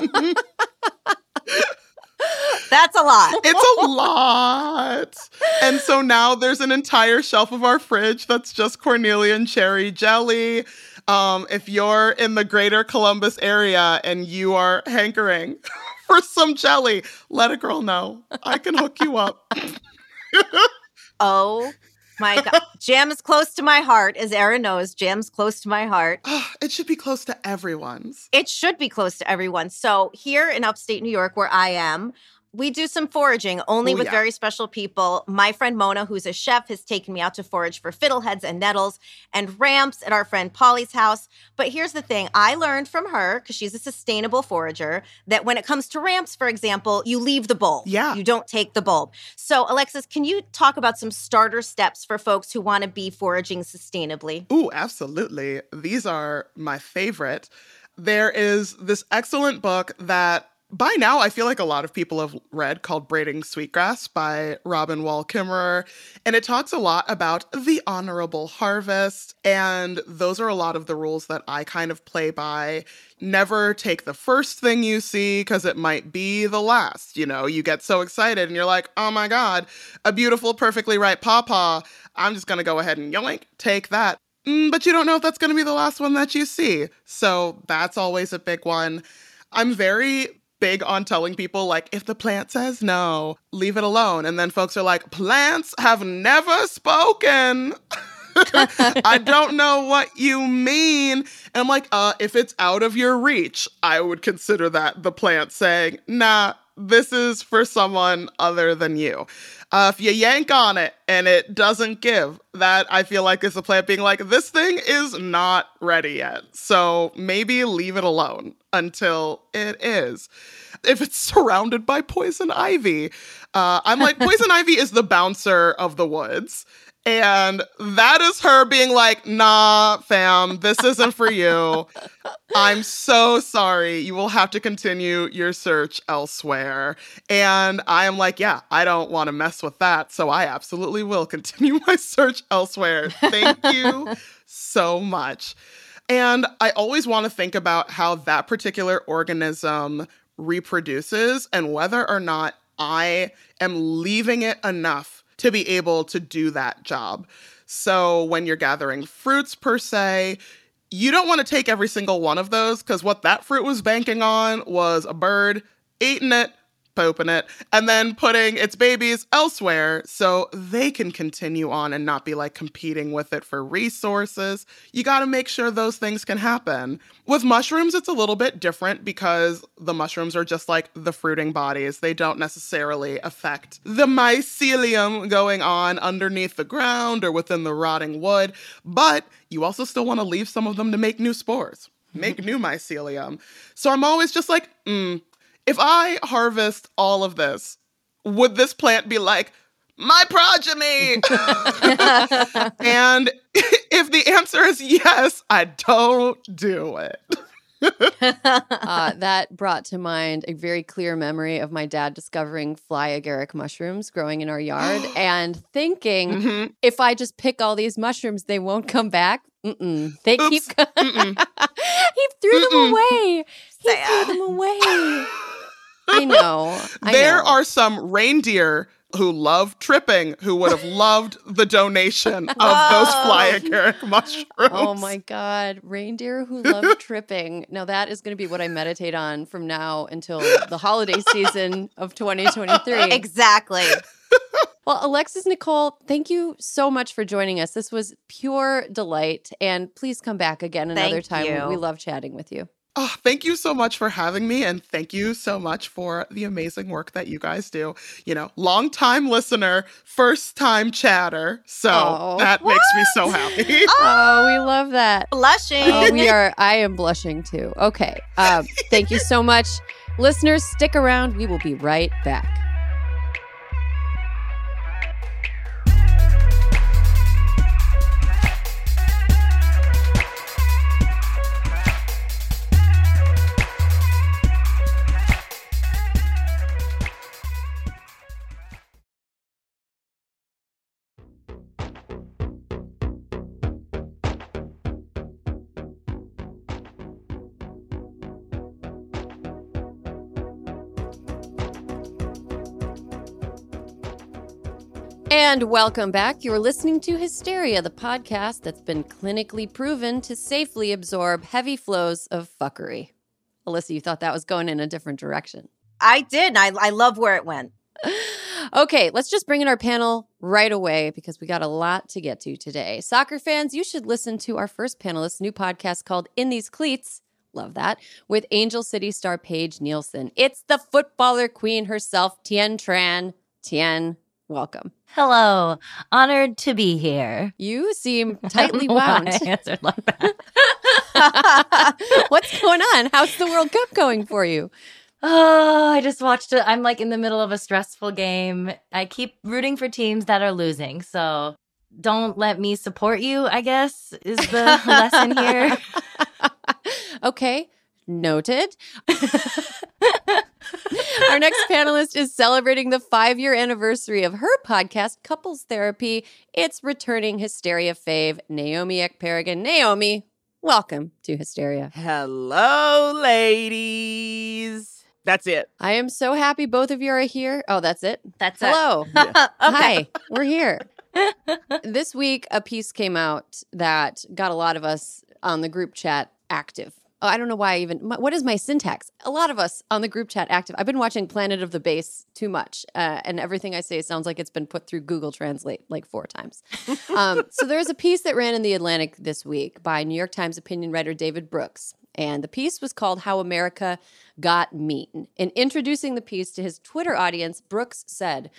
[SPEAKER 2] That's a lot.
[SPEAKER 3] It's a lot. And so now there's an entire shelf of our fridge that's just Cornelian cherry jelly. Um, if you're in the greater Columbus area and you are hankering for some jelly, let a girl know. I can hook you up.
[SPEAKER 2] Oh my God. Jam is close to my heart, as Erin knows. Jam's close to my heart.
[SPEAKER 3] it should be close to everyone's.
[SPEAKER 2] It should be close to everyone. So, here in upstate New York, where I am, we do some foraging only
[SPEAKER 3] Oh,
[SPEAKER 2] with
[SPEAKER 3] yeah.
[SPEAKER 2] very special people. My friend Mona, who's a chef, has taken me out to forage for fiddleheads and nettles and ramps at our friend Polly's house. But here's the thing I learned from her, because she's a sustainable forager, that when it comes to ramps, for example, you leave the bulb.
[SPEAKER 3] Yeah.
[SPEAKER 2] You don't take the bulb. So, Alexis, can you talk about some starter steps for folks who want to be foraging sustainably?
[SPEAKER 3] Ooh, absolutely. These are my favorite. There is this excellent book that by now I feel like a lot of people have read called Braiding Sweetgrass by Robin Wall Kimmerer. And it talks a lot about the honorable harvest. And those are a lot of the rules that I kind of play by. Never take the first thing you see because it might be the last. You know, you get so excited and you're like, oh my God, a beautiful, perfectly ripe pawpaw. I'm just going to go ahead and yoink, take that. Mm, but you don't know if that's going to be the last one that you see. So that's always a big one. I'm very big on telling people, like, if the plant says no, leave it alone. And then folks are like, plants have never spoken. I don't know what you mean. And I'm like, uh, if it's out of your reach, I would consider that the plant saying, nah, This is for someone other than you. Uh, if you yank on it and it doesn't give, that I feel like is the plant being like, this thing is not ready yet. So maybe leave it alone until it is. If it's surrounded by poison ivy, uh, I'm like, poison ivy is the bouncer of the woods. And that is her being like, nah, fam, this isn't for you. I'm so sorry. You will have to continue your search elsewhere. And I am like, yeah, I don't want to mess with that. So I absolutely will continue my search elsewhere. Thank you so much. And I always want to think about how that particular organism reproduces and whether or not I am leaving it enough to be able to do that job. So when you're gathering fruits per se, you don't want to take every single one of those because what that fruit was banking on was a bird eating it, pooping it, and then putting its babies elsewhere so they can continue on and not be like competing with it for resources. You got to make sure those things can happen. With mushrooms, it's a little bit different because the mushrooms are just like the fruiting bodies. They don't necessarily affect the mycelium going on underneath the ground or within the rotting wood, but you also still want to leave some of them to make new spores make new mycelium. So I'm always just like, mm, if I harvest all of this, would this plant be like, my progeny? and if the answer is yes, I don't do it.
[SPEAKER 1] uh, that brought to mind a very clear memory of my dad discovering fly agaric mushrooms growing in our yard and thinking mm-hmm. if I just pick all these mushrooms, they won't come back. Mm-mm. They Oops. keep. he threw Mm-mm. them away. He threw them away. I know. I
[SPEAKER 3] there
[SPEAKER 1] know.
[SPEAKER 3] are some reindeer who love tripping who would have loved the donation of those oh. fly agaric mushrooms.
[SPEAKER 1] Oh my god, reindeer who love tripping. Now that is going to be what I meditate on from now until the holiday season of 2023.
[SPEAKER 2] Exactly.
[SPEAKER 1] Well, Alexis Nikole, thank you so much for joining us. This was pure delight. And please come back again another
[SPEAKER 2] thank
[SPEAKER 1] time.
[SPEAKER 2] You.
[SPEAKER 1] We love chatting with you.
[SPEAKER 3] Oh, thank you so much for having me. And thank you so much for the amazing work that you guys do. You know, long time listener, first time chatter. So oh, that what? makes me so happy.
[SPEAKER 1] oh, we love that.
[SPEAKER 2] Blushing.
[SPEAKER 1] Oh, we are. I am blushing too. Okay. Um, thank you so much. Listeners, stick around. We will be right back. And welcome back. You're listening to Hysteria, the podcast that's been clinically proven to safely absorb heavy flows of fuckery. Alyssa, you thought that was going in a different direction.
[SPEAKER 2] I did. I, I love where it went.
[SPEAKER 1] okay, let's just bring in our panel right away because we got a lot to get to today. Soccer fans, you should listen to our first panelist's new podcast called In These Cleats. Love that. With Angel City star Paige Nielsen. It's the footballer queen herself, Tien Tran. Tien, welcome.
[SPEAKER 4] Hello. Honored to be here.
[SPEAKER 1] You seem tightly wound.
[SPEAKER 4] I answered like that.
[SPEAKER 1] What's going on? How's the World Cup going for you?
[SPEAKER 4] Oh, I just watched it. I'm like in the middle of a stressful game. I keep rooting for teams that are losing. So don't let me support you, I guess, is the lesson here.
[SPEAKER 1] okay. Noted. Our next panelist is celebrating the five year anniversary of her podcast, Couples Therapy. It's returning Hysteria fave, Naomi Ekperigin. Naomi, welcome to Hysteria.
[SPEAKER 5] Hello, ladies. That's it.
[SPEAKER 1] I am so happy both of you are here. Oh, that's it?
[SPEAKER 2] That's
[SPEAKER 1] Hello.
[SPEAKER 2] it. Hello.
[SPEAKER 1] Yeah. Hi, we're here. this week, a piece came out that got a lot of us on the group chat active I don't know why I even. what is my syntax? A lot of us on the group chat active. I've been watching Planet of the Bass too much, uh, and everything I say sounds like it's been put through Google Translate like four times. um, so there's a piece that ran in the Atlantic this week by New York Times opinion writer David Brooks, And the piece was called How America Got Mean. In introducing the piece to his Twitter audience, Brooks said,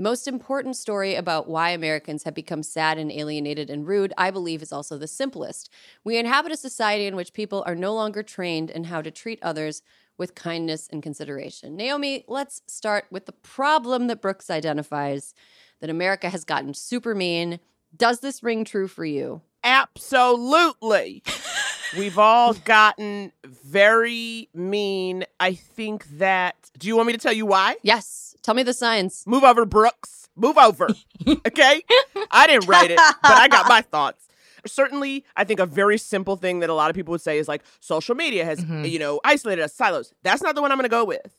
[SPEAKER 1] the most important story about why Americans have become sad and alienated and rude, I believe, is also the simplest. We inhabit a society in which people are no longer trained in how to treat others with kindness and consideration. Naomi, let's start with the problem that Brooks identifies that America has gotten super mean. Does this ring true for you?
[SPEAKER 5] Absolutely. We've all gotten very mean. I think that. Do you want me to tell you why?
[SPEAKER 1] Yes. Tell me the signs.
[SPEAKER 5] Move over, Brooks. Move over. Okay? I didn't write it, but I got my thoughts. Certainly, I think a very simple thing that a lot of people would say is like social media has,
[SPEAKER 4] Mhm.
[SPEAKER 5] you know, isolated us, silos. That's not the one I'm going to go with,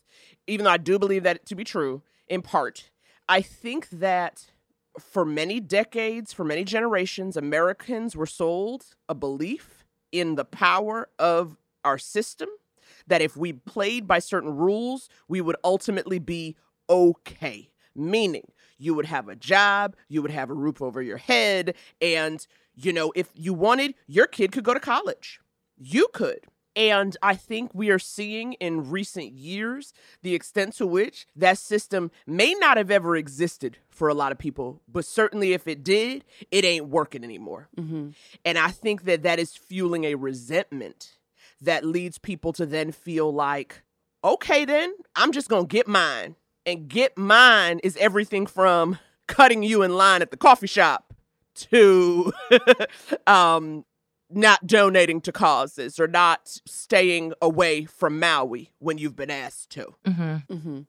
[SPEAKER 5] even though I do believe that to be true in part. I think that for many decades, for many generations, Americans were sold a belief in the power of our system that if we played by certain rules, we would ultimately be okay. Meaning, you would have a job, you would have a roof over your head, and, you know, if you wanted, your kid could go to college. You could. And I think we are seeing in recent years the extent to which that system may not have ever existed for a lot of people, but certainly if it did, it ain't working anymore.
[SPEAKER 1] Mm-hmm.
[SPEAKER 5] And I think that that is fueling a resentment that leads people to then feel like, okay, then I'm just going to get mine. And get mine is everything from cutting you in line at the coffee shop to um, not donating to causes or not staying away from Maui when you've been asked to.
[SPEAKER 4] hmm
[SPEAKER 1] Mm-hmm.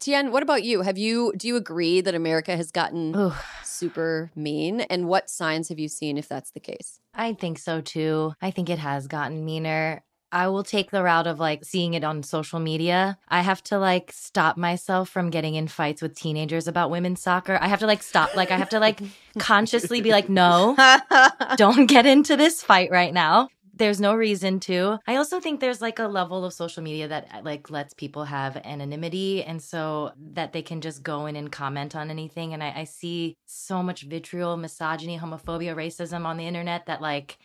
[SPEAKER 1] Tien, what about you? Have you do you agree that America has gotten
[SPEAKER 4] Ooh,
[SPEAKER 1] super mean? And what signs have you seen if that's the case?
[SPEAKER 4] I think so too. I think it has gotten meaner. I will take the route of like seeing it on social media. I have to like stop myself from getting in fights with teenagers about women's soccer. I have to like stop. Like I have to like consciously be like, no, don't get into this fight right now. There's no reason to. I also think there's like a level of social media that like lets people have anonymity and so that they can just go in and comment on anything. And I, I see so much vitriol, misogyny, homophobia, racism on the internet that like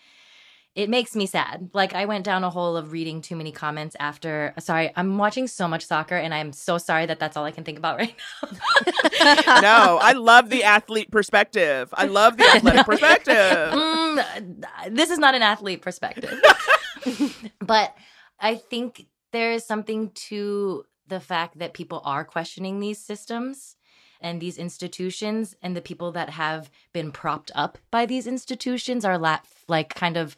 [SPEAKER 4] it makes me sad. Like I went down a hole of reading too many comments after. Sorry, I'm watching so much soccer, and I'm so sorry that that's all I can think about right now.
[SPEAKER 5] no, I love the athlete perspective. I love the athletic perspective.
[SPEAKER 4] Mm, this is not an athlete perspective, but I think there is something to the fact that people are questioning these systems and these institutions, and the people that have been propped up by these institutions are la- like kind of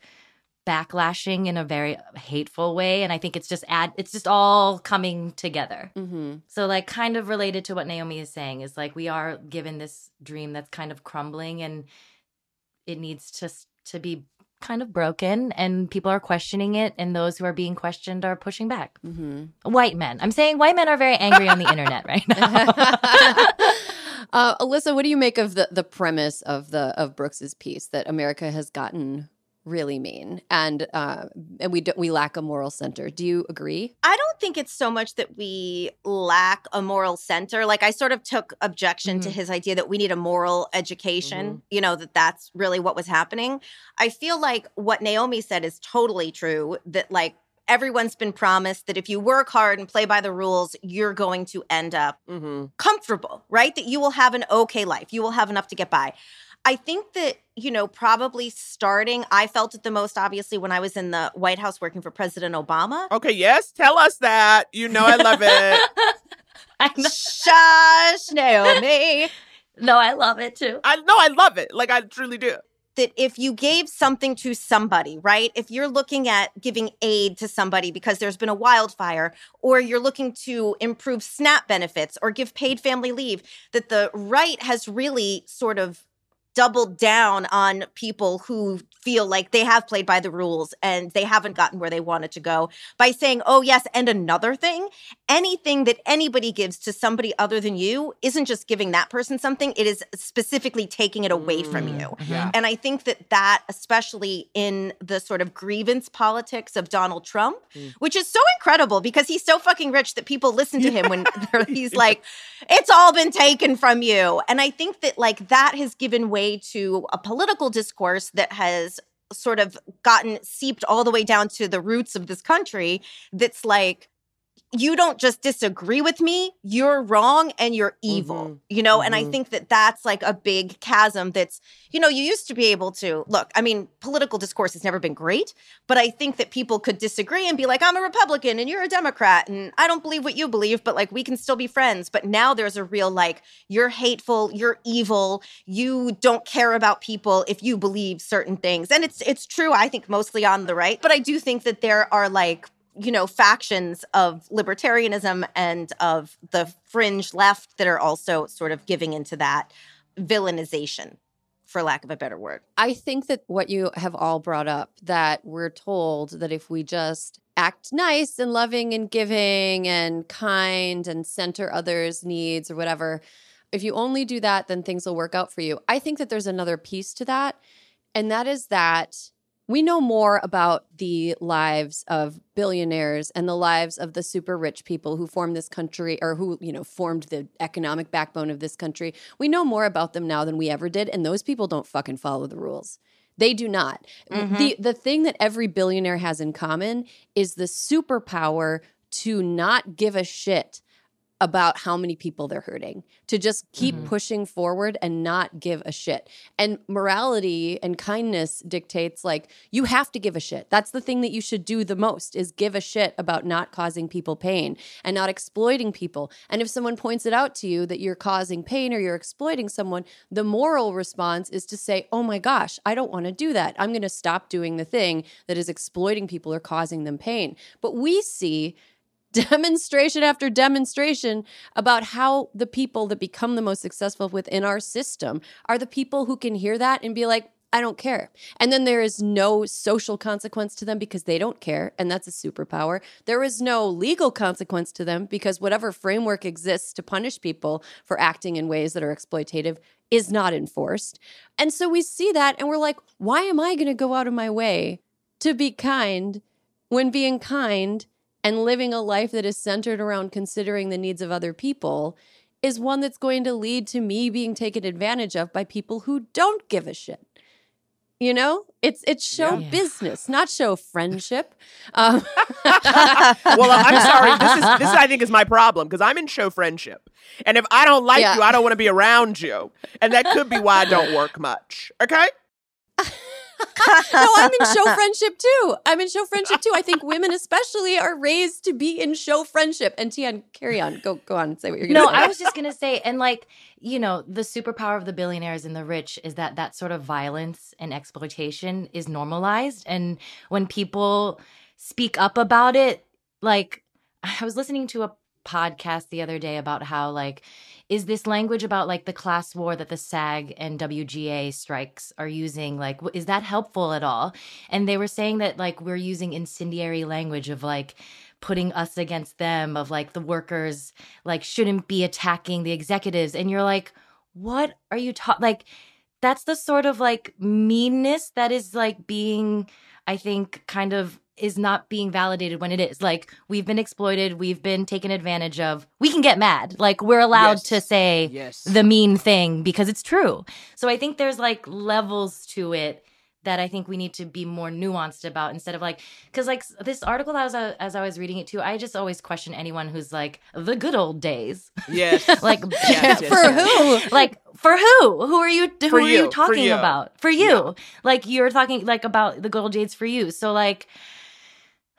[SPEAKER 4] backlashing in a very hateful way and i think it's just add it's just all coming together
[SPEAKER 1] Mm-hmm.
[SPEAKER 4] so like kind of related to what naomi is saying is like we are given this dream that's kind of crumbling and it needs to to be kind of broken and people are questioning it and those who are being questioned are pushing back
[SPEAKER 1] Mm-hmm.
[SPEAKER 4] white men i'm saying white men are very angry on the internet right now
[SPEAKER 1] uh, Alyssa, what do you make of the the premise of the of Brooks's piece that America has gotten really mean and uh, and we do, we lack a moral center? Do you agree?
[SPEAKER 2] I don't think it's so much that we lack a moral center. Like I sort of took objection to
[SPEAKER 4] Mhm.
[SPEAKER 2] his idea that we need a moral education, you know, that that's really what was happening. I feel like what Naomi said is totally true that like everyone's been promised that if you work hard and play by the rules, you're going to end up
[SPEAKER 5] hmm
[SPEAKER 2] comfortable, right? That you will have an okay life. You will have enough to get by. I think that, you know, probably starting, I felt it the most obviously when I was in the White House working for President Obama.
[SPEAKER 5] Okay, yes, tell us that. You know I love it.
[SPEAKER 4] I know.
[SPEAKER 2] Shush, Naomi.
[SPEAKER 4] no i love it too
[SPEAKER 5] I know I love it. Like I truly do.
[SPEAKER 2] that if you gave something to somebody, right? If you're looking at giving aid to somebody because there's been a wildfire, or you're looking to improve SNAP benefits or give paid family leave, that the right has really sort of doubled down on people who feel like they have played by the rules and they haven't gotten where they wanted to go by saying, oh, yes, and another thing, anything that anybody gives to somebody other than you isn't just giving that person something, it is specifically taking it away from
[SPEAKER 5] Mm,
[SPEAKER 2] you.
[SPEAKER 5] Yeah.
[SPEAKER 2] And I think that that, especially in the sort of grievance politics of Donald Trump,
[SPEAKER 5] Mm.
[SPEAKER 2] which is so incredible because he's so fucking rich that people listen to him when he's like, it's all been taken from you. And I think that like that has given way to a political discourse that has sort of gotten seeped all the way down to the roots of this country that's like you don't just disagree with me you're wrong and you're evil
[SPEAKER 5] Mhm.
[SPEAKER 2] you know and i
[SPEAKER 5] Mhm.
[SPEAKER 2] think that that's like a big chasm that's you know you used to be able to look i mean political discourse has never been great but i think that people could disagree and be like i'm a republican and you're a democrat and i don't believe what you believe but like we can still be friends but now there's a real like you're hateful you're evil you don't care about people if you believe certain things and it's it's true i think mostly on the right but i do think that there are like you know factions of libertarianism and of the fringe left that are also sort of giving into that villainization for lack of a better word
[SPEAKER 1] I think that what you have all brought up that we're told that if we just act nice and loving and giving and kind and center others' needs or whatever, if you only do that, then things will work out for you. I think that there's another piece to that, and that is that we know more about the lives of billionaires and the lives of the super rich people who formed this country or who, you know, formed the economic backbone of this country. We know more about them now than we ever did, and those people don't fucking follow the rules. They do not.
[SPEAKER 2] Mhm.
[SPEAKER 1] The the thing that every billionaire has in common is the superpower to not give a shit about how many people they're hurting, to just keep
[SPEAKER 4] Mhm.
[SPEAKER 1] pushing forward and not give a shit. And morality and kindness dictates like you have to give a shit. That's the thing that you should do the most is give a shit about not causing people pain and not exploiting people. And if someone points it out to you that you're causing pain or you're exploiting someone, the moral response is to say, "Oh my gosh, I don't want to do that. I'm going to stop doing the thing that is exploiting people or causing them pain." But we see demonstration after demonstration about how the people that become the most successful within our system are the people who can hear that and be like, I don't care. And then there is no social consequence to them because they don't care. And that's a superpower. There is no legal consequence to them because whatever framework exists to punish people for acting in ways that are exploitative is not enforced. And so we see that and we're like, why am I going to go out of my way to be kind when being kind and living a life that is centered around considering the needs of other people is one that's going to lead to me being taken advantage of by people who don't give a shit. You know, it's it's show
[SPEAKER 4] Yeah.
[SPEAKER 1] business, not show friendship. Um,
[SPEAKER 5] well, I'm sorry. This is this I think is my problem because I'm in show friendship, and if I don't like
[SPEAKER 1] Yeah.
[SPEAKER 5] you, I don't want to be around you, and that could be why I don't work much. Okay.
[SPEAKER 1] no, I'm in show friendship too. I'm in show friendship too. I think women, especially, are raised to be in show friendship. And Tien, carry on. Go go on. Say what you're going to
[SPEAKER 4] No,
[SPEAKER 1] say.
[SPEAKER 4] I was just gonna say, and like you know, the superpower of the billionaires and the rich is that that sort of violence and exploitation is normalized, and when people speak up about it, like I was listening to a podcast the other day about how like is this language about like the class war that the SAG and WGA strikes are using like is that helpful at all? And they were saying that like we're using incendiary language of like putting us against them of like the workers like shouldn't be attacking the executives and you're like what are you talking like that's the sort of like meanness that is like being i think kind of is not being validated when it is like we've been exploited we've been taken advantage of we can get mad like we're allowed
[SPEAKER 5] Yes.
[SPEAKER 4] to say
[SPEAKER 5] Yes.
[SPEAKER 4] the mean thing because it's true so i think there's like levels to it that I think we need to be more nuanced about instead of like because like this article as I, uh, as I was reading it too, I just always question anyone who's like the good old days.
[SPEAKER 5] yes.
[SPEAKER 4] Like
[SPEAKER 5] Yes, yes,
[SPEAKER 1] For
[SPEAKER 5] yes.
[SPEAKER 1] who?
[SPEAKER 4] like for who? Who are you? Who
[SPEAKER 5] For
[SPEAKER 4] are
[SPEAKER 5] you,
[SPEAKER 4] you
[SPEAKER 5] for
[SPEAKER 4] talking
[SPEAKER 5] you.
[SPEAKER 4] about? For you? Like you're talking like about the good old days for you. So like.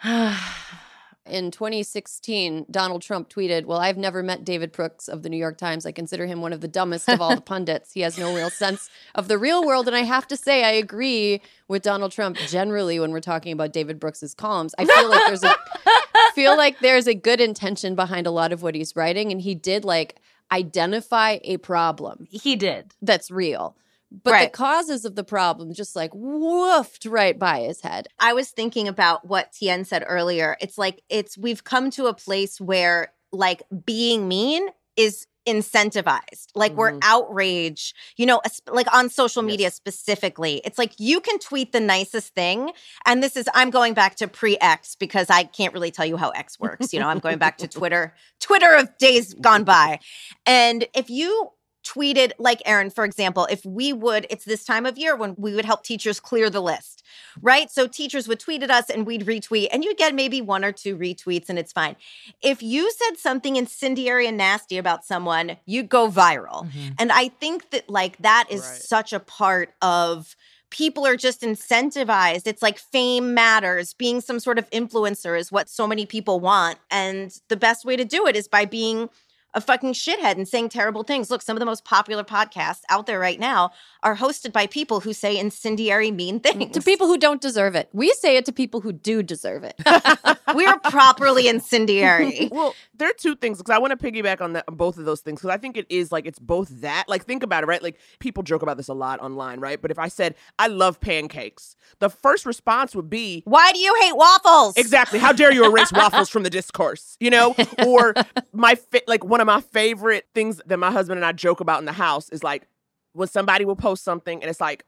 [SPEAKER 1] in 2016, Donald Trump tweeted, Well, I've never met David Brooks of the New York Times. I consider him one of the dumbest of all the pundits. He has no real sense of the real world. And I have to say, I agree with Donald Trump generally when we're talking about David Brooks's columns. I feel like there's a feel like there's a good intention behind a lot of what he's writing. And he did like identify a problem
[SPEAKER 4] he did.
[SPEAKER 1] that's real. But
[SPEAKER 2] Right.
[SPEAKER 1] the causes of the problem just like woofed right by his head.
[SPEAKER 2] I was thinking about what Tien said earlier. It's like it's we've come to a place where like being mean is incentivized. Like we're
[SPEAKER 5] Mhm.
[SPEAKER 2] outraged, you know, like on social media
[SPEAKER 5] Yes.
[SPEAKER 2] specifically. It's like you can tweet the nicest thing and this is I'm going back to pre-X because I can't really tell you how X works. You know, I'm going back to Twitter, Twitter of days gone by. And if you tweeted like Erin, for example, if we would, it's this time of year when we would help teachers clear the list, right? So teachers would tweet at us and we'd retweet, and you'd get maybe one or two retweets, and it's fine. If you said something incendiary and nasty about someone, you'd go viral.
[SPEAKER 4] Mhm.
[SPEAKER 2] And I think that like that is
[SPEAKER 5] Right.
[SPEAKER 2] such a part of people are just incentivized. It's like fame matters. Being some sort of influencer is what so many people want. And the best way to do it is by being a fucking shithead and saying terrible things. Look, some of the most popular podcasts out there right now are hosted by people who say incendiary, mean mm-hmm. things.
[SPEAKER 1] To people who don't deserve it. We say it to people who do deserve it.
[SPEAKER 2] we're properly incendiary.
[SPEAKER 5] Well, there are two things because I want to piggyback on that on both of those things because I think it is like it's both that. Like think about it, right? Like people joke about this a lot online, right? But if I said I love pancakes, the first response would be
[SPEAKER 2] Why do you hate waffles?
[SPEAKER 5] Exactly. How dare you erase waffles from the discourse? You know, or my fa- like one of my favorite things that my husband and I joke about in the house is like when somebody will post something and it's like,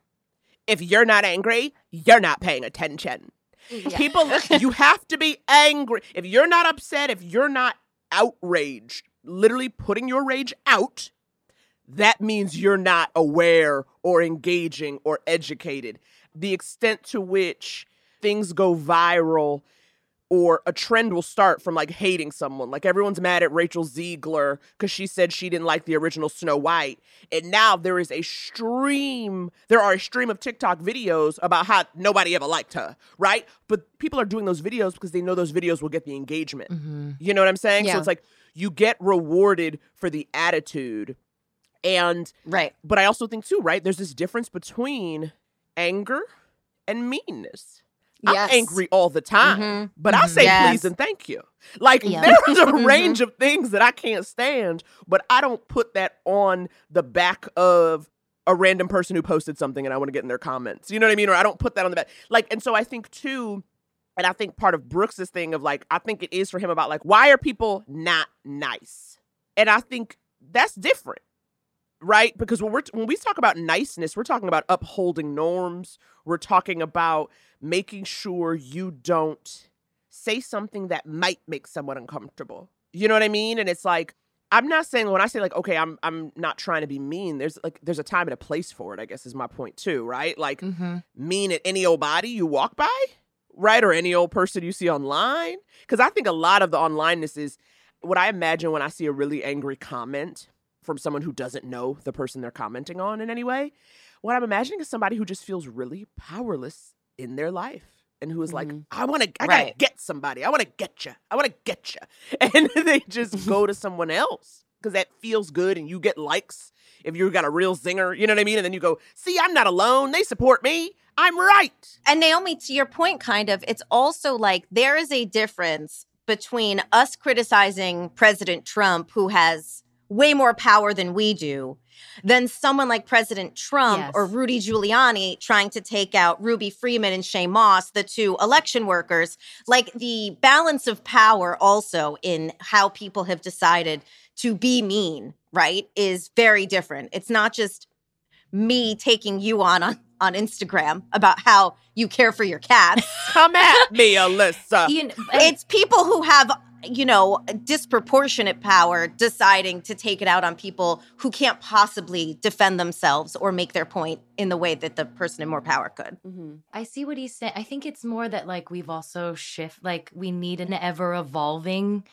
[SPEAKER 5] if you're not angry, you're not paying attention. People, you have to be angry. If you're not upset, if you're not outraged, literally putting your rage out, that means you're not aware or engaging or educated. The extent to which things go viral or a trend will start from like hating someone. Like everyone's mad at Rachel Zegler because she said she didn't like the original Snow White. And now there is a stream, there are a stream of TikTok videos about how nobody ever liked her, right? But people are doing those videos because they know those videos will get the engagement.
[SPEAKER 4] Mhm.
[SPEAKER 5] You know what I'm saying? So it's like you get rewarded for the attitude. And
[SPEAKER 2] Right.
[SPEAKER 5] but I also think too, right? There's this difference between anger and meanness.
[SPEAKER 1] Yes.
[SPEAKER 5] I'm angry all the time,
[SPEAKER 2] Mhm.
[SPEAKER 5] but I
[SPEAKER 4] Mhm.
[SPEAKER 5] say
[SPEAKER 2] Yes.
[SPEAKER 5] please and thank you. Like
[SPEAKER 4] Yeah.
[SPEAKER 5] there's a
[SPEAKER 2] Mhm.
[SPEAKER 5] range of things that I can't stand, but I don't put that on the back of a random person who posted something and I want to get in their comments. You know what I mean? Or I don't put that on the back. Like, and so I think too, and I think part of Brooks's thing of like, I think it is for him about like, why are people not nice? And I think that's different right? Because when we're when we talk about niceness, we're talking about upholding norms. We're talking about making sure you don't say something that might make someone uncomfortable. You know what I mean? And it's like I'm not saying when I say like okay, I'm I'm not trying to be mean. There's like there's a time and a place for it. I guess is my point too, right? Like
[SPEAKER 4] Mhm.
[SPEAKER 5] mean at any old body you walk by, right? Or any old person you see online. Because I think a lot of the onlineness is what I imagine when I see a really angry comment from someone who doesn't know the person they're commenting on in any way. What I'm imagining is somebody who just feels really powerless in their life. And who is like,
[SPEAKER 1] Mhm.
[SPEAKER 5] I want to, I gotta get somebody. I want to get you. I want to get you. And they just go to someone else because that feels good and you get likes if you got a real zinger. You know what I mean? And then you go, see, I'm not alone. They support me. I'm right.
[SPEAKER 2] And Naomi, to your point, kind of, it's also like there is a difference between us criticizing President Trump, who has way more power than we do, than someone like President Trump
[SPEAKER 4] Yes.
[SPEAKER 2] or Rudy Giuliani trying to take out Ruby Freeman and Shaye Moss, the two election workers. Like the balance of power, also in how people have decided to be mean, right, is very different. It's not just me taking you on on, on Instagram about how you care for your cats.
[SPEAKER 5] Come at me, Alyssa.
[SPEAKER 4] You kn-
[SPEAKER 2] it's people who have, you know, disproportionate power deciding to take it out on people who can't possibly defend themselves or make their point in the way that the person in more power could.
[SPEAKER 1] Mhm.
[SPEAKER 4] I see what he's saying. I think it's more that like we've also shift like we need an ever evolving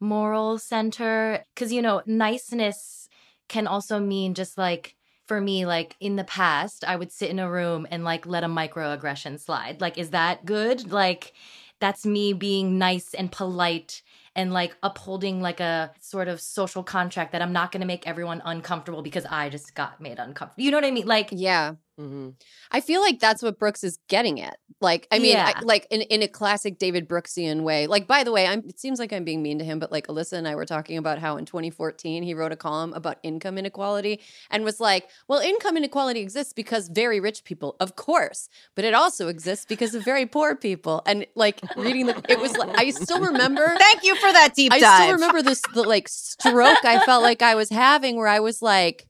[SPEAKER 4] moral center cuz you know niceness can also mean just like for me like in the past I would sit in a room and like let a microaggression slide. Like is that good? Like that's me being nice and polite and like upholding like a sort of social contract that I'm not going to make everyone uncomfortable because I just got made uncomfortable. You know what I mean? Like
[SPEAKER 1] Yeah.
[SPEAKER 5] Mhm.
[SPEAKER 1] I feel like that's what Brooks is getting at. Like, I mean, I- like in, in a classic David Brooksian way. Like, by the way, I'm, it seems like I'm being mean to him, but like Alyssa and I were talking about how in 2014 he wrote a column about income inequality and was like, well, income inequality exists because very rich people, of course, but it also exists because of very poor people. And like reading the, it was like, I still remember.
[SPEAKER 2] Thank you for that deep dive.
[SPEAKER 1] I still remember this the like stroke I felt like I was having where I was like,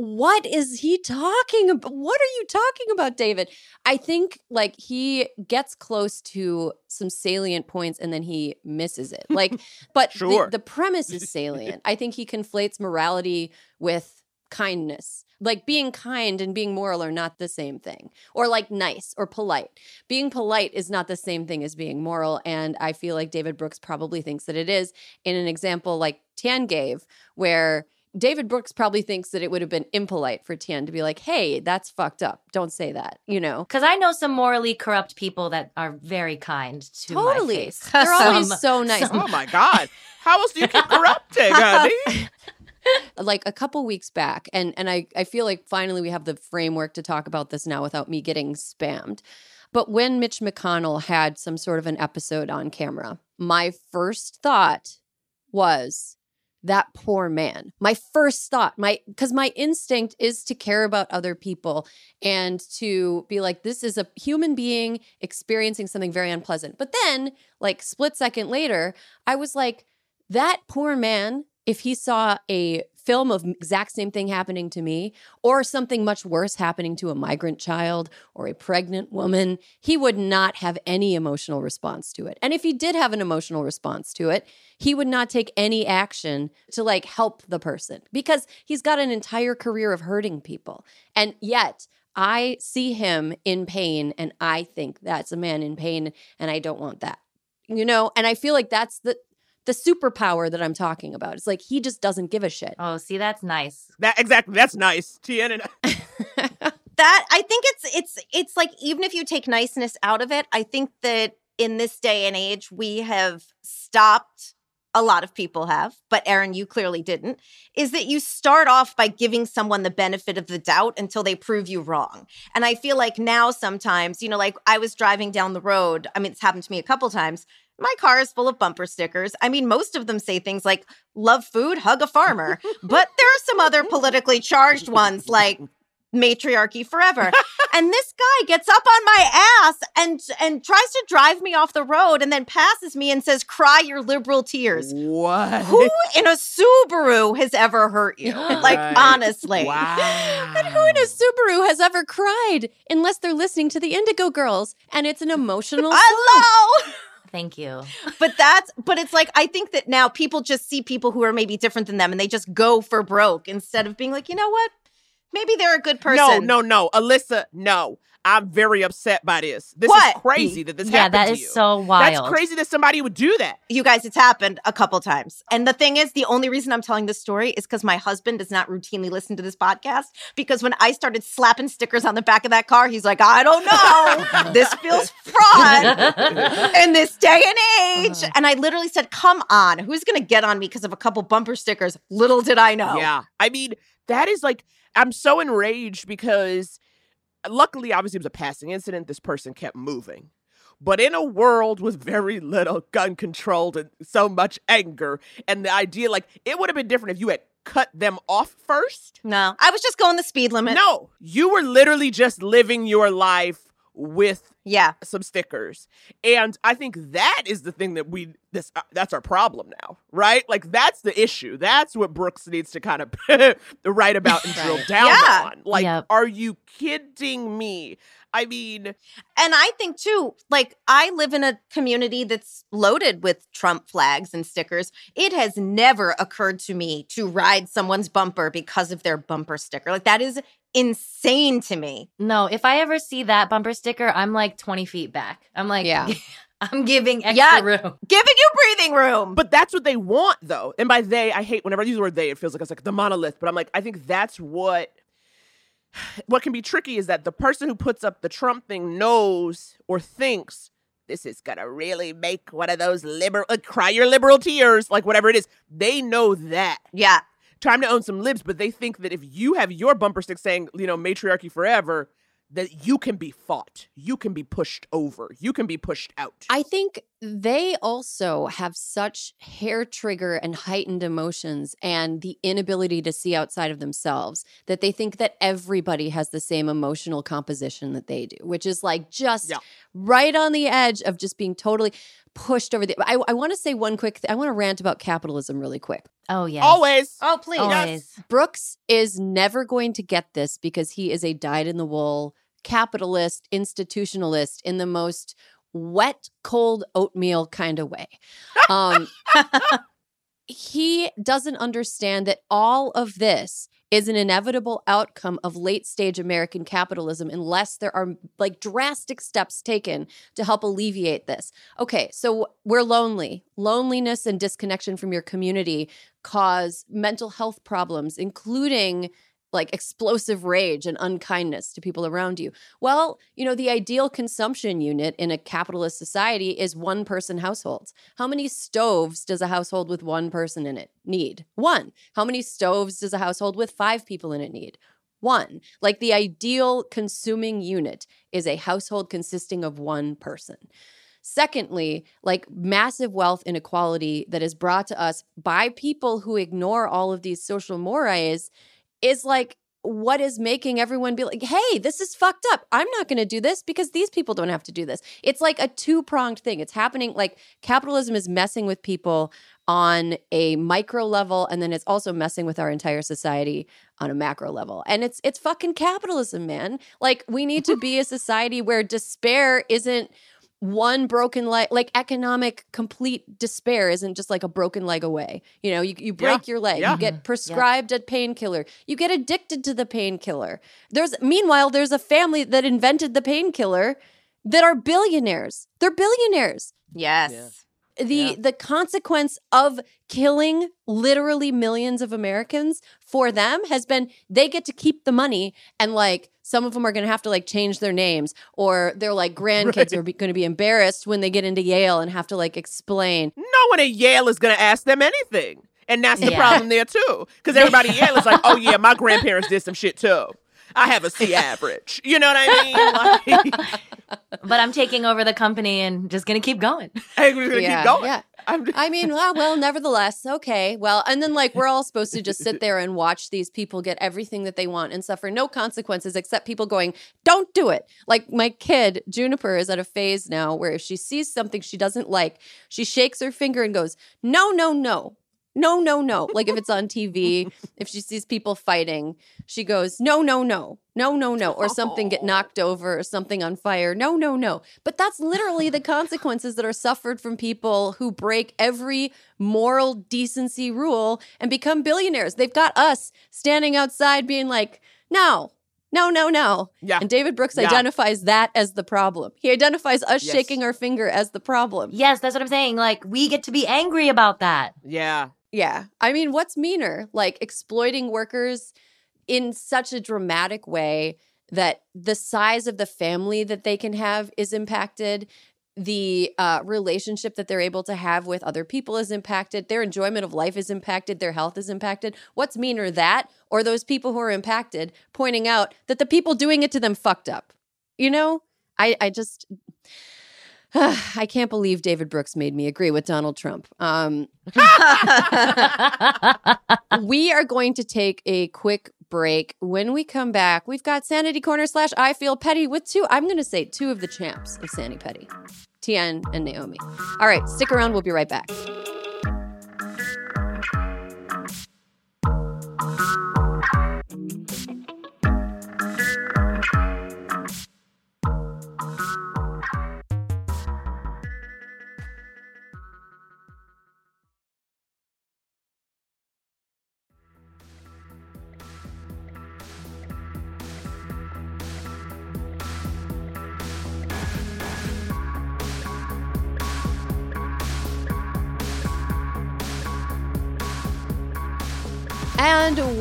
[SPEAKER 1] what is he talking about? What are you talking about, David? I think like he gets close to some salient points and then he misses it. Like, but the-
[SPEAKER 5] Sure.
[SPEAKER 1] the, premise is salient. I think he conflates morality with kindness. Like being kind and being moral are not the same thing. Or like nice or polite. Being polite is not the same thing as being moral. And I feel like David Brooks probably thinks that it is in an example like Tien gave, where David Brooks probably thinks that it would have been impolite for Tien to be like, hey, that's fucked up. Don't say that, you know?
[SPEAKER 4] Because I know some morally corrupt people that are very kind to my
[SPEAKER 1] Totally.
[SPEAKER 4] face.
[SPEAKER 1] They're always
[SPEAKER 4] Some-
[SPEAKER 1] so nice.
[SPEAKER 4] some-
[SPEAKER 5] Oh my God. How else do you keep corrupting, honey?
[SPEAKER 1] like a couple weeks back and and I I feel like finally we have the framework to talk about this now without me getting spammed. But when Mitch McConnell had some sort of an episode on camera, my first thought was that poor man. My first thought, my cuz my instinct is to care about other people and to be like this is a human being experiencing something very unpleasant. But then like split second later, I was like that poor man if he saw a film of exact same thing happening to me or something much worse happening to a migrant child or a pregnant woman he would not have any emotional response to it and if he did have an emotional response to it he would not take any action to like help the person because he's got an entire career of hurting people and yet I see him in pain and I think that's a man in pain and I don't want that. You know, and I feel like that's the the superpower that I'm talking about. It's like he just doesn't give a shit.
[SPEAKER 4] Oh, see, that's nice.
[SPEAKER 5] That exactly. That's nice. Tien and
[SPEAKER 2] that I think it's it's it's like even if you take niceness out of it, I think that in this day and age we have stopped a lot of people have, but Erin, you clearly didn't, is that you start off by giving someone the benefit of the doubt until they prove you wrong. And I feel like now sometimes, you know, like I was driving down the road, I mean, it's happened to me a couple times. My car is full of bumper stickers. I mean, most of them say things like, love food, hug a farmer. but there are some other politically charged ones like, matriarchy forever. and this guy gets up on my ass and and tries to drive me off the road and then passes me and says, "Cry your liberal tears."
[SPEAKER 5] what?
[SPEAKER 2] Who in a Subaru has ever hurt you? Like
[SPEAKER 5] Right.
[SPEAKER 2] honestly.
[SPEAKER 5] Wow.
[SPEAKER 1] And who in a Subaru has ever cried unless they're listening to the Indigo Girls and it's an emotional?
[SPEAKER 2] Hello.
[SPEAKER 4] Thank you.
[SPEAKER 2] But that's but it's like I think that now people just see people who are maybe different than them and they just go for broke instead of being like, "You know what? Maybe they're a good person."
[SPEAKER 5] No, no, no. Alyssa, no. I'm very upset by this. This
[SPEAKER 2] What?
[SPEAKER 5] is crazy that this
[SPEAKER 4] yeah,
[SPEAKER 5] happened
[SPEAKER 4] that
[SPEAKER 5] to
[SPEAKER 4] is
[SPEAKER 5] you.
[SPEAKER 4] so wild.
[SPEAKER 5] That's crazy that somebody would do that.
[SPEAKER 2] You guys, it's happened a couple times. And the thing is, the only reason I'm telling this story is because my husband does not routinely listen to this podcast. Because when I started slapping stickers on the back of that car, he's like, I don't know. this feels fraud in this day and age. Uh-huh. And I literally said, Come on, who's going to get on me because of a couple bumper stickers? Little did I know.
[SPEAKER 5] Yeah. I mean, that is like, I'm so enraged because luckily, obviously, it was a passing incident. This person kept moving. But in a world with very little gun control and so much anger, and the idea, like, it would have been different if you had cut them off first.
[SPEAKER 2] No, I was just going the speed limit.
[SPEAKER 5] No, you were literally just living your life with
[SPEAKER 2] Yeah.
[SPEAKER 5] some stickers. And I think that is the thing that we this uh, that's our problem now, right? Like that's the issue. That's what Brooks needs to kind of write about and drill down
[SPEAKER 2] Yeah.
[SPEAKER 5] on. Like
[SPEAKER 4] Yep.
[SPEAKER 5] are you kidding me? I mean,
[SPEAKER 2] And I think too, like I live in a community that's loaded with Trump flags and stickers. It has never occurred to me to ride someone's bumper because of their bumper sticker. Like that is insane to me.
[SPEAKER 4] No, if I ever see that bumper sticker, I'm like 20 feet back. I'm like,
[SPEAKER 1] Yeah.
[SPEAKER 4] I'm giving extra
[SPEAKER 2] Yeah.
[SPEAKER 4] room.
[SPEAKER 2] Giving you breathing room.
[SPEAKER 5] but that's what they want though. And by they, I hate whenever I use the word they, it feels like it's like the monolith, but I'm like I think that's what what can be tricky is that the person who puts up the Trump thing knows or thinks this is gonna really make one of those liberal uh, cry your liberal tears, like whatever it is. They know that.
[SPEAKER 2] yeah.
[SPEAKER 5] Time to own some libs, but they think that if you have your bumper stick saying, you know, matriarchy forever, that you can be fought, you can be pushed over, you can be pushed out.
[SPEAKER 1] I think they also have such hair trigger and heightened emotions and the inability to see outside of themselves that they think that everybody has the same emotional composition that they do, which is like just
[SPEAKER 5] Yeah.
[SPEAKER 1] right on the edge of just being totally pushed over the. I, I want to say one quick thing. I want to rant about capitalism really quick.
[SPEAKER 4] Oh, yeah.
[SPEAKER 5] Always.
[SPEAKER 2] Oh, please.
[SPEAKER 4] Always.
[SPEAKER 1] Brooks is never going to get this because he is a dyed in the wool capitalist, institutionalist in the most wet, cold oatmeal kind of way. Um, he doesn't understand that all of this is an inevitable outcome of late stage American capitalism unless there are like drastic steps taken to help alleviate this. Okay, so we're lonely. Loneliness and disconnection from your community cause mental health problems, including like explosive rage and unkindness to people around you. Well, you know, the ideal consumption unit in a capitalist society is one person households. How many stoves does a household with one person in it need? One. How many stoves does a household with five people in it need? One. Like the ideal consuming unit is a household consisting of one person. Secondly, like massive wealth inequality that is brought to us by people who ignore all of these social mores is like what is making everyone be like, hey, this is fucked up. I'm not going to do this because these people don't have to do this. It's like a two pronged thing. It's happening like capitalism is messing with people on a micro level and then it's also messing with our entire society on a macro level. And it's it's fucking capitalism, man. Like we need to be a society where despair isn't one broken leg like economic complete despair isn't just like a broken leg away. You know you, you break
[SPEAKER 3] Yeah.
[SPEAKER 1] your leg
[SPEAKER 3] Yeah.
[SPEAKER 1] you get mm-hmm. prescribed a painkiller you get addicted to the painkiller. There's meanwhile there's a family that invented the painkiller that are billionaires. They're billionaires.
[SPEAKER 2] Yes.
[SPEAKER 1] The
[SPEAKER 5] Yeah.
[SPEAKER 1] the consequence of killing literally millions of Americans for them has been they get to keep the money and like some of them are going to have to like change their names or their like grandkids
[SPEAKER 5] Right.
[SPEAKER 1] are going to be embarrassed when they get into Yale and have to like explain
[SPEAKER 5] No one at Yale is going to ask them anything. And that's the
[SPEAKER 4] Yeah.
[SPEAKER 5] problem there too. Because everybody at Yale is like, oh yeah, my grandparents did some shit too. I have a C average. You know what I mean? Like,
[SPEAKER 4] But I'm taking over the company and just gonna keep going.
[SPEAKER 5] hey, we're gonna
[SPEAKER 1] Yeah,
[SPEAKER 5] keep going.
[SPEAKER 1] yeah.
[SPEAKER 5] I'm
[SPEAKER 1] I mean, well, well, nevertheless, okay. Well, and then like we're all supposed to just sit there and watch these people get everything that they want and suffer no consequences except people going, "Don't do it." Like my kid Juniper is at a phase now where if she sees something she doesn't like, she shakes her finger and goes, "No, no, no." No, no, no. Like if it's on TV, if she sees people fighting, she goes, "No, no, no. No, no, no." Or something get oh. knocked over or something on fire. No, no, no. But that's literally the consequences that are suffered from people who break every moral decency rule and become billionaires. They've got us standing outside being like, "No. No, no, no."
[SPEAKER 5] Yeah.
[SPEAKER 1] And David Brooks
[SPEAKER 5] Yeah.
[SPEAKER 1] identifies that as the problem. He identifies us
[SPEAKER 5] Yes.
[SPEAKER 1] shaking our finger as the problem.
[SPEAKER 4] Yes, that's what I'm saying. Like we get to be angry about that.
[SPEAKER 5] Yeah.
[SPEAKER 1] Yeah. I mean, what's meaner? Like exploiting workers in such a dramatic way that the size of the family that they can have is impacted. The uh, relationship that they're able to have with other people is impacted. Their enjoyment of life is impacted. Their health is impacted. What's meaner, that or those people who are impacted pointing out that the people doing it to them fucked up? You know, I, I just, I can't believe David Brooks made me agree with Donald Trump. Um, we are going to take a quick break. When we come back, we've got Sanity Corner slash I Feel Petty with two, I'm going to say two of the champs of Sani-Petty, Tien and Naomi. All right, stick around. We'll be right back.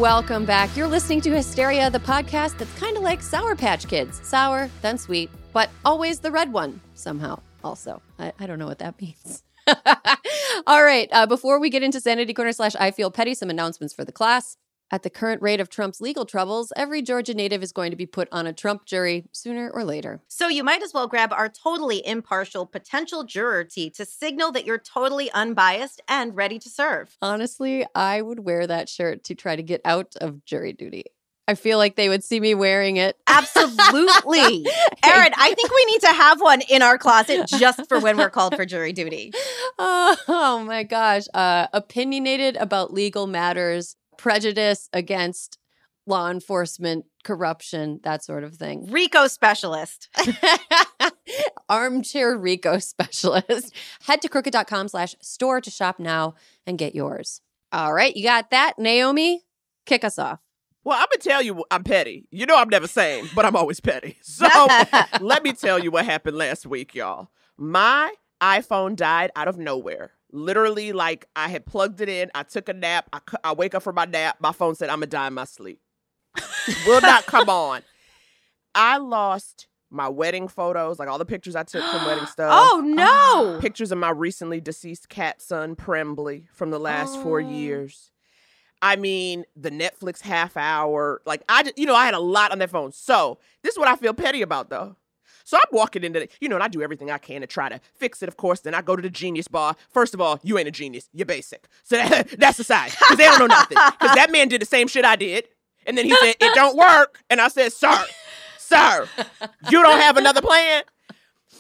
[SPEAKER 1] Welcome back. You're listening to Hysteria, the podcast that's kind of like Sour Patch Kids. Sour, then sweet, but always the red one somehow, also. I, I don't know what that means. All right. Uh, before we get into Sanity Corner slash I Feel Petty, some announcements for the class. At the current rate of Trump's legal troubles, every Georgia native is going to be put on a Trump jury sooner or later.
[SPEAKER 2] So you might as well grab our totally impartial potential juror tee to signal that you're totally unbiased and ready to serve.
[SPEAKER 1] Honestly, I would wear that shirt to try to get out of jury duty. I feel like they would see me wearing it.
[SPEAKER 2] Absolutely. Erin, I think we need to have one in our closet just for when we're called for jury duty.
[SPEAKER 1] Oh, oh my gosh. Uh, opinionated about legal matters, prejudice against law enforcement, corruption, that sort of thing.
[SPEAKER 2] RICO specialist.
[SPEAKER 1] Armchair RICO specialist. Head to crooked.com slash store to shop now and get yours. All right, you got that. Naomi, kick us off.
[SPEAKER 5] Well, I'm gonna tell you, I'm petty. You know, I'm never sane, but I'm always petty. So let me tell you what happened last week, y'all. My iPhone died out of nowhere. Literally, like I had plugged it in. I took a nap. I, I wake up from my nap. My phone said, "I'm gonna die in my sleep." Will not come on. I lost my wedding photos, like all the pictures I took from wedding stuff.
[SPEAKER 2] oh no. Ah.
[SPEAKER 5] Pictures of my recently deceased cat son, Prembly, from the last four
[SPEAKER 2] oh.
[SPEAKER 5] years. I mean, the Netflix half hour. Like, I, just, you know, I had a lot on that phone. So, this is what I feel petty about, though. So, I'm walking into, the, you know, and I do everything I can to try to fix it, of course. Then I go to the genius bar. First of all, you ain't a genius. You're basic. So, that, that's side Because they don't know nothing. Because that man did the same shit I did. And then he said, it don't work. And I said, sir, sir, you don't have another plan?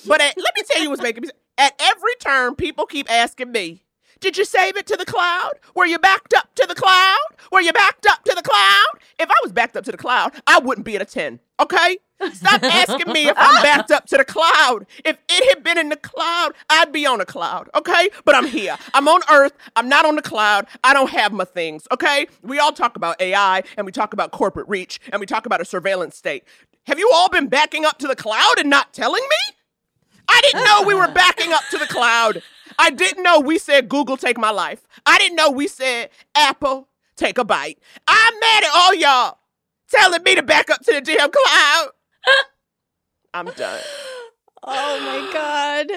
[SPEAKER 5] But at, let me tell you what's making me. At every turn, people keep asking me, "Did you save it to the cloud? Were you backed up to the cloud? Were you backed up to the cloud?" If I was backed up to the cloud, I wouldn't be at a ten. Okay, stop asking me if I'm backed up to the cloud. If it had been in the cloud, I'd be on a cloud. Okay, but I'm here. I'm on Earth. I'm not on the cloud. I don't have my things. Okay, we all talk about AI and we talk about corporate reach and we talk about a surveillance state. Have you all been backing up to the cloud and not telling me? I didn't know we were backing up to the cloud. I didn't know we said Google take my life. I didn't know we said Apple take a bite. I'm mad at all y'all telling me to back up to the damn cloud. I'm done.
[SPEAKER 1] Oh my god,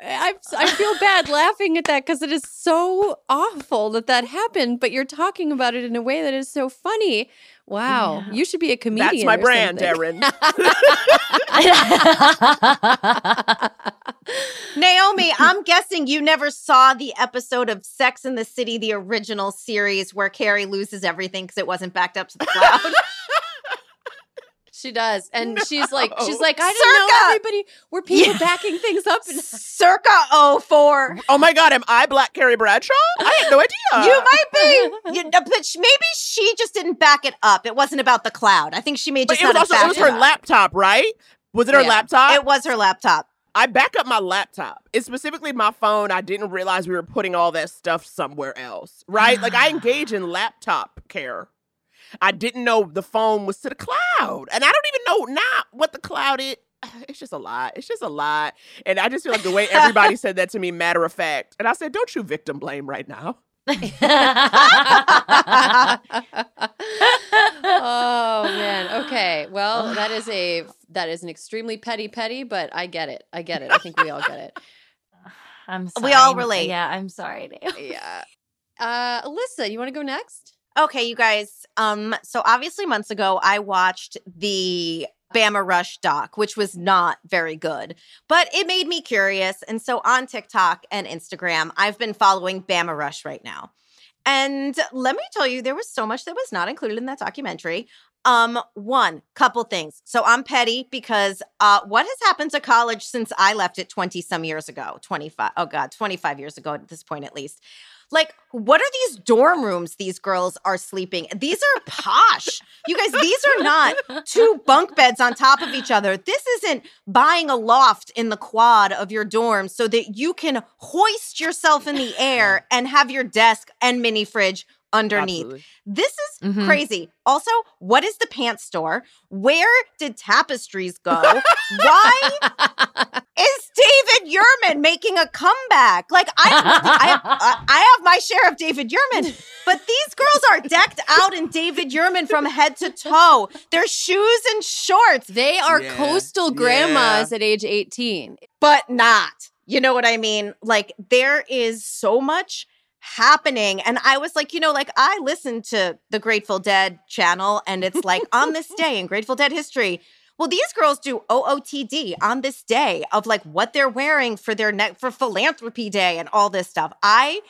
[SPEAKER 1] I I feel bad laughing at that because it is so awful that that happened. But you're talking about it in a way that is so funny. Wow,
[SPEAKER 4] Yeah.
[SPEAKER 1] you should be a comedian.
[SPEAKER 5] That's my
[SPEAKER 1] or
[SPEAKER 5] brand,
[SPEAKER 1] something.
[SPEAKER 5] Erin.
[SPEAKER 2] Naomi, I'm guessing you never saw the episode of Sex in the City, the original series, where Carrie loses everything because it wasn't backed up to the cloud.
[SPEAKER 1] She does, and she's like, she's like, I didn't know everybody were people
[SPEAKER 2] Yeah.
[SPEAKER 1] backing things up. And
[SPEAKER 2] Circa 04.
[SPEAKER 5] oh my God, am I Black Carrie Bradshaw? I had no idea.
[SPEAKER 2] You might be, you, but maybe she just didn't back it up. It wasn't about the cloud. I think she may
[SPEAKER 5] But
[SPEAKER 2] just
[SPEAKER 5] it was
[SPEAKER 2] not have
[SPEAKER 5] also it was her
[SPEAKER 2] up.
[SPEAKER 5] laptop, right? Was it her
[SPEAKER 1] Yeah.
[SPEAKER 5] laptop?
[SPEAKER 2] It was her laptop.
[SPEAKER 5] I back up my laptop. It's specifically my phone. I didn't realize we were putting all that stuff somewhere else, right? like I ah. engage in laptop care. I didn't know the phone was to the cloud, and I don't even know now what the cloud is. It's just a lot. It's just a lot, and I just feel like the way everybody said that to me, matter of fact, and I said, "Don't you victim blame right now."
[SPEAKER 1] oh man. Okay. Well, that is a that is an extremely petty petty, but I get it. I get it. I think we all get it.
[SPEAKER 4] I'm sorry.
[SPEAKER 2] We all relate.
[SPEAKER 4] Yeah, I'm sorry. Naomi.
[SPEAKER 1] Yeah. Uh, Alyssa, you want to go next?
[SPEAKER 2] Okay, you guys. Um, so obviously months ago I watched the Bama Rush doc, which was not very good, but it made me curious. And so on TikTok and Instagram, I've been following Bama Rush right now. And let me tell you, there was so much that was not included in that documentary. Um, one, couple things. So I'm petty because uh what has happened to college since I left it 20 some years ago? 25. Oh god, 25 years ago at this point at least. Like, what are these dorm rooms these girls are sleeping? These are posh. you guys, these are not two bunk beds on top of each other. This isn't buying a loft in the quad of your dorm so that you can hoist yourself in the air and have your desk and mini fridge underneath.
[SPEAKER 5] Absolutely.
[SPEAKER 2] This is
[SPEAKER 4] Mhm.
[SPEAKER 2] crazy. Also, what is the pants store? Where did tapestries go? Why is David Yurman making a comeback? Like I, I, I, I have my share of David Yurman, but these girls are decked out in David Yurman from head to toe. Their shoes and shorts,
[SPEAKER 1] They are
[SPEAKER 5] Yeah.
[SPEAKER 1] coastal grandmas at age 18.
[SPEAKER 2] but not. You know what I mean? Like there is so much happening. And I was like, you know, like I listened to the Grateful Dead channel and it's like on this day in Grateful Dead history. Well, these girls do OOTD on this day of like what they're wearing for their net for philanthropy day and all this stuff. I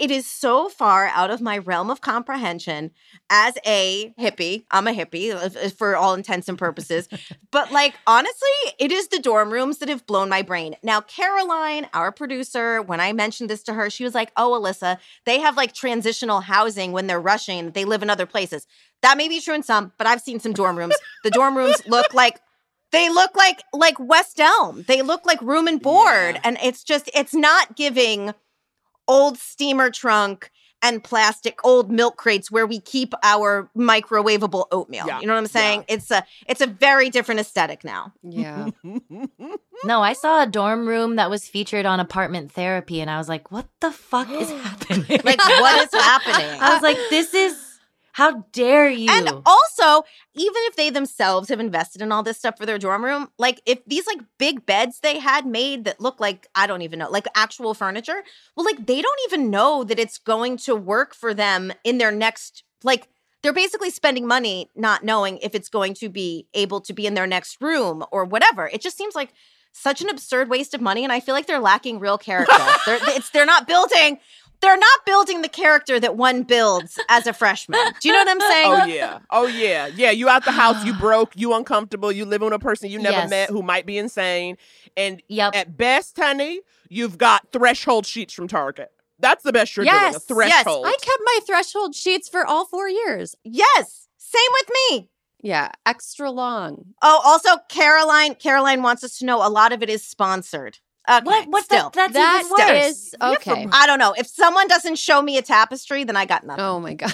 [SPEAKER 2] it is so far out of my realm of comprehension as a hippie. I'm a hippie uh, for all intents and purposes. but like honestly, it is the dorm rooms that have blown my brain. Now, Caroline, our producer, when I mentioned this to her, she was like, "Oh, Alyssa, they have like transitional housing when they're rushing. They live in other places." That may be true in some, but I've seen some dorm rooms. The dorm rooms look like they look like like West Elm. They look like room and board,
[SPEAKER 5] Yeah.
[SPEAKER 2] and it's just it's not giving old steamer trunk and plastic old milk crates where we keep our microwavable oatmeal.
[SPEAKER 5] Yeah,
[SPEAKER 2] You know what I'm saying?
[SPEAKER 5] yeah.
[SPEAKER 2] It's a it's a very different aesthetic now.
[SPEAKER 1] Yeah.
[SPEAKER 4] No, I saw a dorm room that was featured on apartment therapy, and I was like, what the fuck is happening?
[SPEAKER 2] Like what is happening?
[SPEAKER 4] I was like, this is how dare you?
[SPEAKER 2] And also, even if they themselves have invested in all this stuff for their dorm room, like if these like big beds they had made that look like I don't even know, like actual furniture, well, like they don't even know that it's going to work for them in their next like they're basically spending money not knowing if it's going to be able to be in their next room or whatever. It just seems like such an absurd waste of money and I feel like they're lacking real character. they're it's they're not building they're not building the character that one builds as a freshman. Do you know what I'm oh, saying?
[SPEAKER 5] Oh yeah. Oh yeah. Yeah. You out the house, you broke, you uncomfortable, you living with a person you never
[SPEAKER 4] Yes.
[SPEAKER 5] met who might be insane. And
[SPEAKER 4] yep.
[SPEAKER 5] at best, honey, you've got threshold sheets from Target. That's the best you're doing. A
[SPEAKER 1] Yes, yes. I kept my threshold sheets for all four years.
[SPEAKER 2] Yes. Same with me.
[SPEAKER 1] Yeah, extra long.
[SPEAKER 2] Oh, also Caroline. Caroline wants us to know a lot of it is sponsored. Okay,
[SPEAKER 4] what? What's
[SPEAKER 2] still?
[SPEAKER 4] that? That's
[SPEAKER 1] That
[SPEAKER 4] even worse.
[SPEAKER 1] is okay.
[SPEAKER 2] I don't know. If someone doesn't show me a tapestry, then I got nothing.
[SPEAKER 1] Oh my god.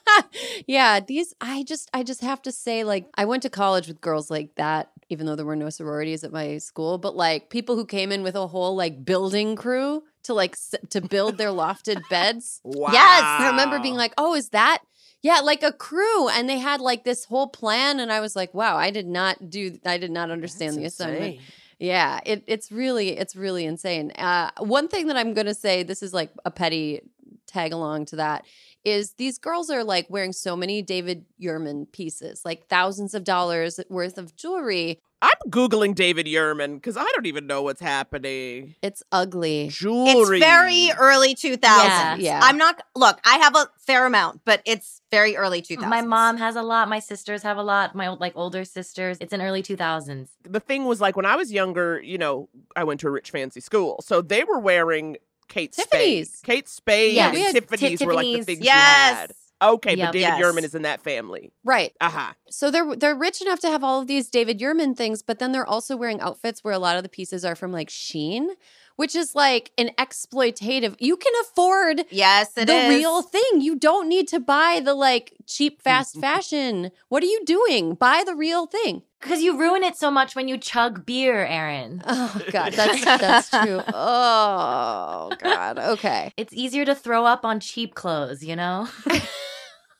[SPEAKER 1] yeah, these I just I just have to say like I went to college with girls like that even though there were no sororities at my school, but like people who came in with a whole like building crew to like s- to build their lofted beds.
[SPEAKER 5] Wow.
[SPEAKER 2] Yes,
[SPEAKER 1] I remember being like, "Oh, is that yeah, like a crew and they had like this whole plan and I was like, "Wow, I did not do I did not understand the assignment." Yeah, it, it's really it's really insane. Uh, one thing that I'm going to say, this is like a petty tag along to that, is these girls are like wearing so many David Yurman pieces, like thousands of dollars worth of jewelry.
[SPEAKER 5] I'm Googling David Yurman because I don't even know what's happening.
[SPEAKER 1] It's ugly.
[SPEAKER 5] Jewelry.
[SPEAKER 2] It's very early 2000s.
[SPEAKER 4] Yeah.
[SPEAKER 1] Yeah.
[SPEAKER 2] I'm not, look, I have a fair amount, but it's very early 2000s.
[SPEAKER 4] My mom has a lot. My sisters have a lot. My like older sisters. It's in early 2000s.
[SPEAKER 5] the thing was like when I was younger, you know, I went to a rich fancy school. So they were wearing Kate Spade. Kate Spade
[SPEAKER 4] Yes.
[SPEAKER 5] and
[SPEAKER 1] We had
[SPEAKER 5] Tiffany's were like the
[SPEAKER 4] Tiffany's.
[SPEAKER 5] things you had. Okay,
[SPEAKER 4] Yep.
[SPEAKER 5] but David
[SPEAKER 2] Yes.
[SPEAKER 5] Yurman is in that family.
[SPEAKER 1] Right.
[SPEAKER 5] Aha.
[SPEAKER 1] So they're they're rich enough to have all of these David Yurman things, but then they're also wearing outfits where a lot of the pieces are from like Shein, which is like an exploitative. You can afford
[SPEAKER 2] Yes, it
[SPEAKER 1] the
[SPEAKER 2] is.
[SPEAKER 1] real thing. You don't need to buy the like cheap fast fashion. What are you doing? Buy the real thing.
[SPEAKER 4] Because you ruin it so much when you chug beer, Erin.
[SPEAKER 1] Oh god, that's that's true. Oh god. Okay.
[SPEAKER 4] It's easier to throw up on cheap clothes, you know?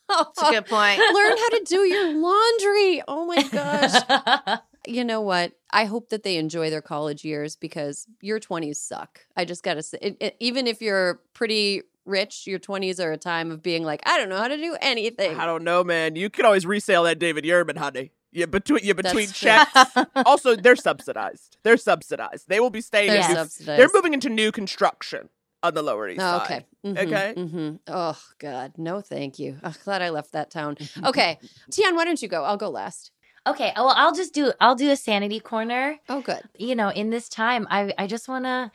[SPEAKER 2] That's a good point.
[SPEAKER 1] Learn how to do your laundry. Oh my gosh. you know what? I hope that they enjoy their college years because your 20s suck. I just got to say, it, it- even if you're pretty rich, your 20s are a time of being like, I don't know how to do anything.
[SPEAKER 5] I don't know, man. You can always resell that David Yurman, honey. You between yeah between
[SPEAKER 1] That's true.
[SPEAKER 5] checks. also, they're subsidized. They're subsidized. They will be staying.
[SPEAKER 1] They're
[SPEAKER 5] in new- They're moving into new construction on the Lower East
[SPEAKER 1] Oh,
[SPEAKER 5] Side.
[SPEAKER 1] okay. Mhm,
[SPEAKER 5] Okay.
[SPEAKER 1] mhm. Oh God, no, thank you. Oh, glad I left that town. Okay, Tien, why don't you go? I'll go last.
[SPEAKER 4] okay, well, I'll just do I'll do a sanity corner.
[SPEAKER 1] Oh, good.
[SPEAKER 4] You know, in this time, I I just want to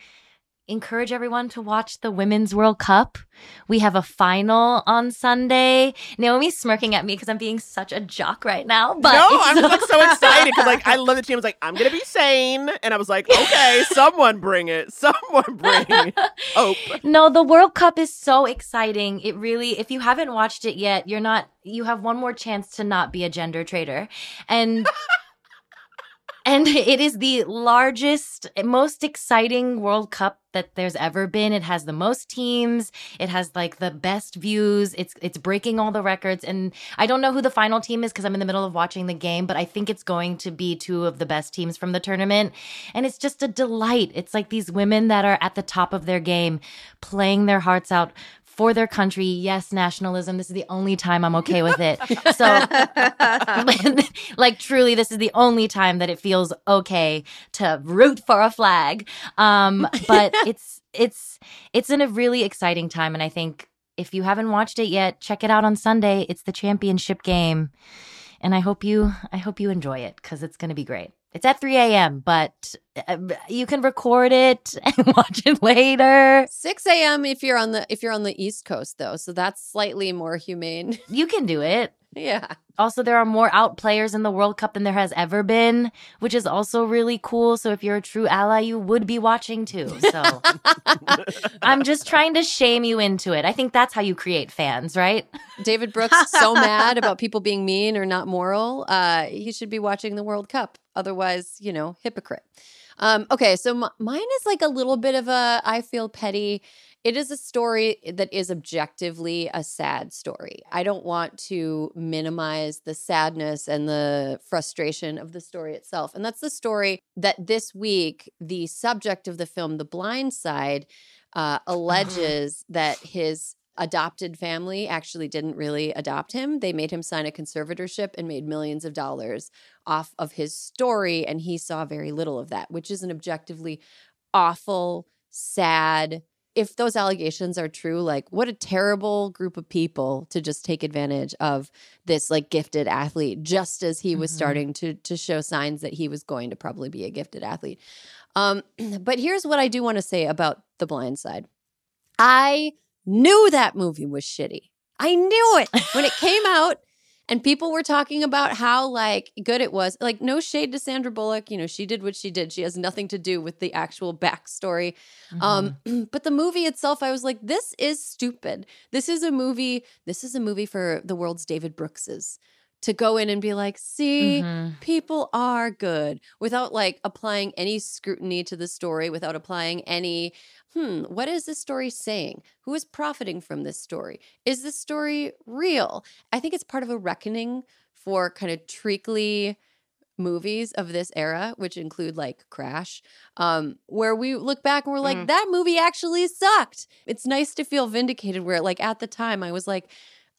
[SPEAKER 4] encourage everyone to watch the Women's World Cup. We have a final on Sunday. Naomi's smirking at me because I'm being such a jock right now. But
[SPEAKER 5] no, I'm like so excited because like I love the team. I was like, I'm gonna be sane, and I was like, okay, someone bring it, someone bring hope.
[SPEAKER 4] No, the World Cup is so exciting. It really, if you haven't watched it yet, you're not, you have one more chance to not be a gender traitor. And, and it is the largest, most exciting World Cup that there's ever been. It has the most teams. It has like the best views. It's, it's breaking all the records. And I don't know who the final team is because I'm in the middle of watching the game, but I think it's going to be two of the best teams from the tournament. And it's just a delight. It's like these women that are at the top of their game, playing their hearts out for their country. Yes, nationalism. This is the only time I'm okay with it. So, like, truly, this is the only time that it feels okay to root for a flag. Um, but it's it's it's in a really exciting time, and I think if you haven't watched it yet, check it out on Sunday. It's the championship game, and I hope you I hope you enjoy it because it's going to be great. It's at 3 a.m., but uh, you can record it and watch it later.
[SPEAKER 1] 6 a.m. if you're on the if you're on the East Coast though, so that's slightly more humane.
[SPEAKER 4] You can do it.
[SPEAKER 1] Yeah.
[SPEAKER 4] Also, there are more out players in the World Cup than there has ever been, which is also really cool. So, if you're a true ally, you would be watching too. So, I'm just trying to shame you into it. I think that's how you create fans, right?
[SPEAKER 1] David Brooks so mad about people being mean or not moral. Uh, he should be watching the World Cup. Otherwise, you know, hypocrite. Um, okay, so m- mine is like a little bit of a I feel petty. It is a story that is objectively a sad story. I don't want to minimize the sadness and the frustration of the story itself. And that's the story that this week, the subject of the film, The Blind Side, uh, alleges that his adopted family actually didn't really adopt him. They made him sign a conservatorship and made millions of dollars off of his story. And he saw very little of that, which is an objectively awful, sad. If those allegations are true, like what a terrible group of people to just take advantage of this like gifted athlete just as he was
[SPEAKER 4] Mhm.
[SPEAKER 1] starting to to show signs that he was going to probably be a gifted athlete. Um, but here's what I do want to say about The Blind Side. I knew that movie was shitty. I knew it when it came out and people were talking about how like good it was. Like no shade to Sandra Bullock, you know, she did what she did. She has nothing to do with the actual backstory. Um but the movie itself I was like this is stupid. This is a movie this is a movie for the world's David Brookses to go in and be like, "See,
[SPEAKER 4] Mhm.
[SPEAKER 1] people are good without like applying any scrutiny to the story, without applying any, hmm, what is this story saying? Who is profiting from this story? Is this story real? I think it's part of a reckoning for kind of treacly movies of this era, which include like Crash, um, where we look back and we're like,
[SPEAKER 2] Mm.
[SPEAKER 1] that movie actually sucked. It's nice to feel vindicated where like at the time I was like,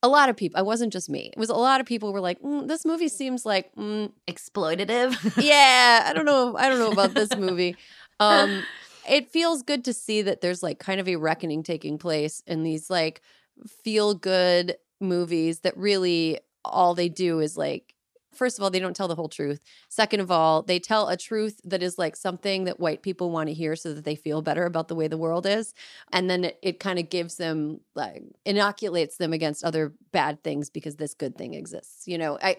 [SPEAKER 1] a lot of people, I wasn't just me. It was a lot of people were like, mm, this movie seems like, mm,
[SPEAKER 4] Exploitative.
[SPEAKER 1] yeah, I don't know. I don't know about this movie. Um, it feels good to see that there's like kind of a reckoning taking place in these like feel good movies that really all they do is like first of all they don't tell the whole truth second of all they tell a truth that is like something that white people want to hear so that they feel better about the way the world is and then it, it kind of gives them like inoculates them against other bad things because this good thing exists you know i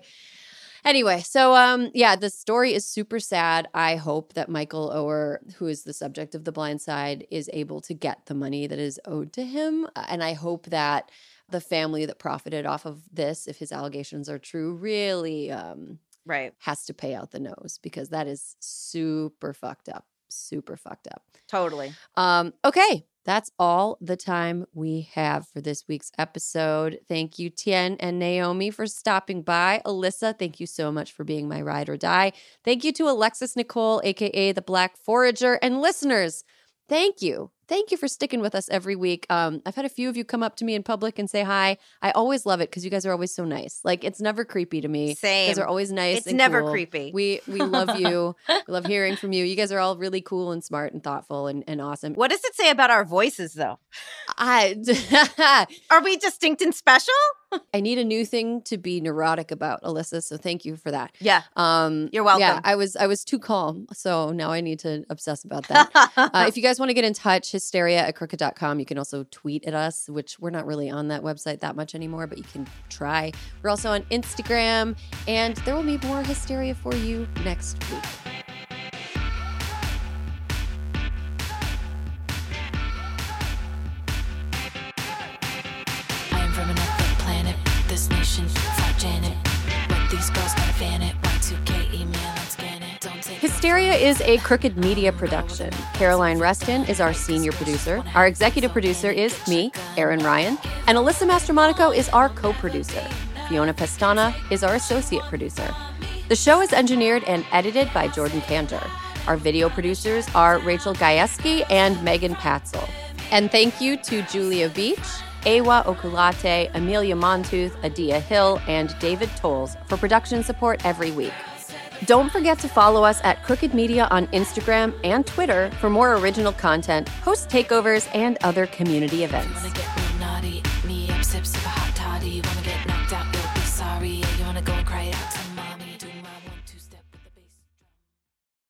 [SPEAKER 1] Anyway, so um yeah, the story is super sad. I hope that Michael Oher, who is the subject of The Blind Side, is able to get the money that is owed to him. Uh, And I hope that the family that profited off of this, if his allegations are true, really um
[SPEAKER 2] Right.
[SPEAKER 1] has to pay out the nose because that is super fucked up. Super fucked up.
[SPEAKER 2] Totally.
[SPEAKER 1] Um, okay, that's all the time we have for this week's episode. Thank you, Tien and Naomi, for stopping by. Alyssa, thank you so much for being my ride or die. Thank you to Alexis Nikole, aka the Black Forager, and listeners. Thank you. Thank you for sticking with us every week. Um, I've had a few of you come up to me in public and say hi. I always love it because you guys are always so nice. Like it's never creepy to me. You
[SPEAKER 2] Same.
[SPEAKER 1] guys are always nice.
[SPEAKER 2] It's never
[SPEAKER 1] cool.
[SPEAKER 2] creepy.
[SPEAKER 1] We we love you. we love hearing from you. You guys are all really cool and smart and thoughtful and, and awesome.
[SPEAKER 2] What does it say about our voices, though?
[SPEAKER 1] I
[SPEAKER 2] Are we distinct and special?
[SPEAKER 1] I need a new thing to be neurotic about, Alyssa. So thank you for that.
[SPEAKER 2] Yeah.
[SPEAKER 1] Um,
[SPEAKER 2] You're welcome.
[SPEAKER 1] Yeah, I was I was too calm, so now I need to obsess about that. uh, if you guys want to get in touch, hysteria at crooked.com. You can also tweet at us, which we're not really on that website that much anymore, but you can try. We're also on Instagram, and there will be more hysteria for you next week. Hysteria is a crooked media production. Caroline Reston is our senior producer. Our executive producer is me, Erin Ryan, and Alyssa Mastromonaco is our co-producer. Fiona Pestana is our associate producer. The show is engineered and edited by Jordan Cantor. Our video producers are Rachel Gajewski and Megan Patzel. And thank you to Julia Beach, Awa Okulate, Amelia Montooth, Adia Hill, and David Tolles for production support every week. Don't forget to follow us at Crooked Media on Instagram and Twitter for more original content, host takeovers, and other community events.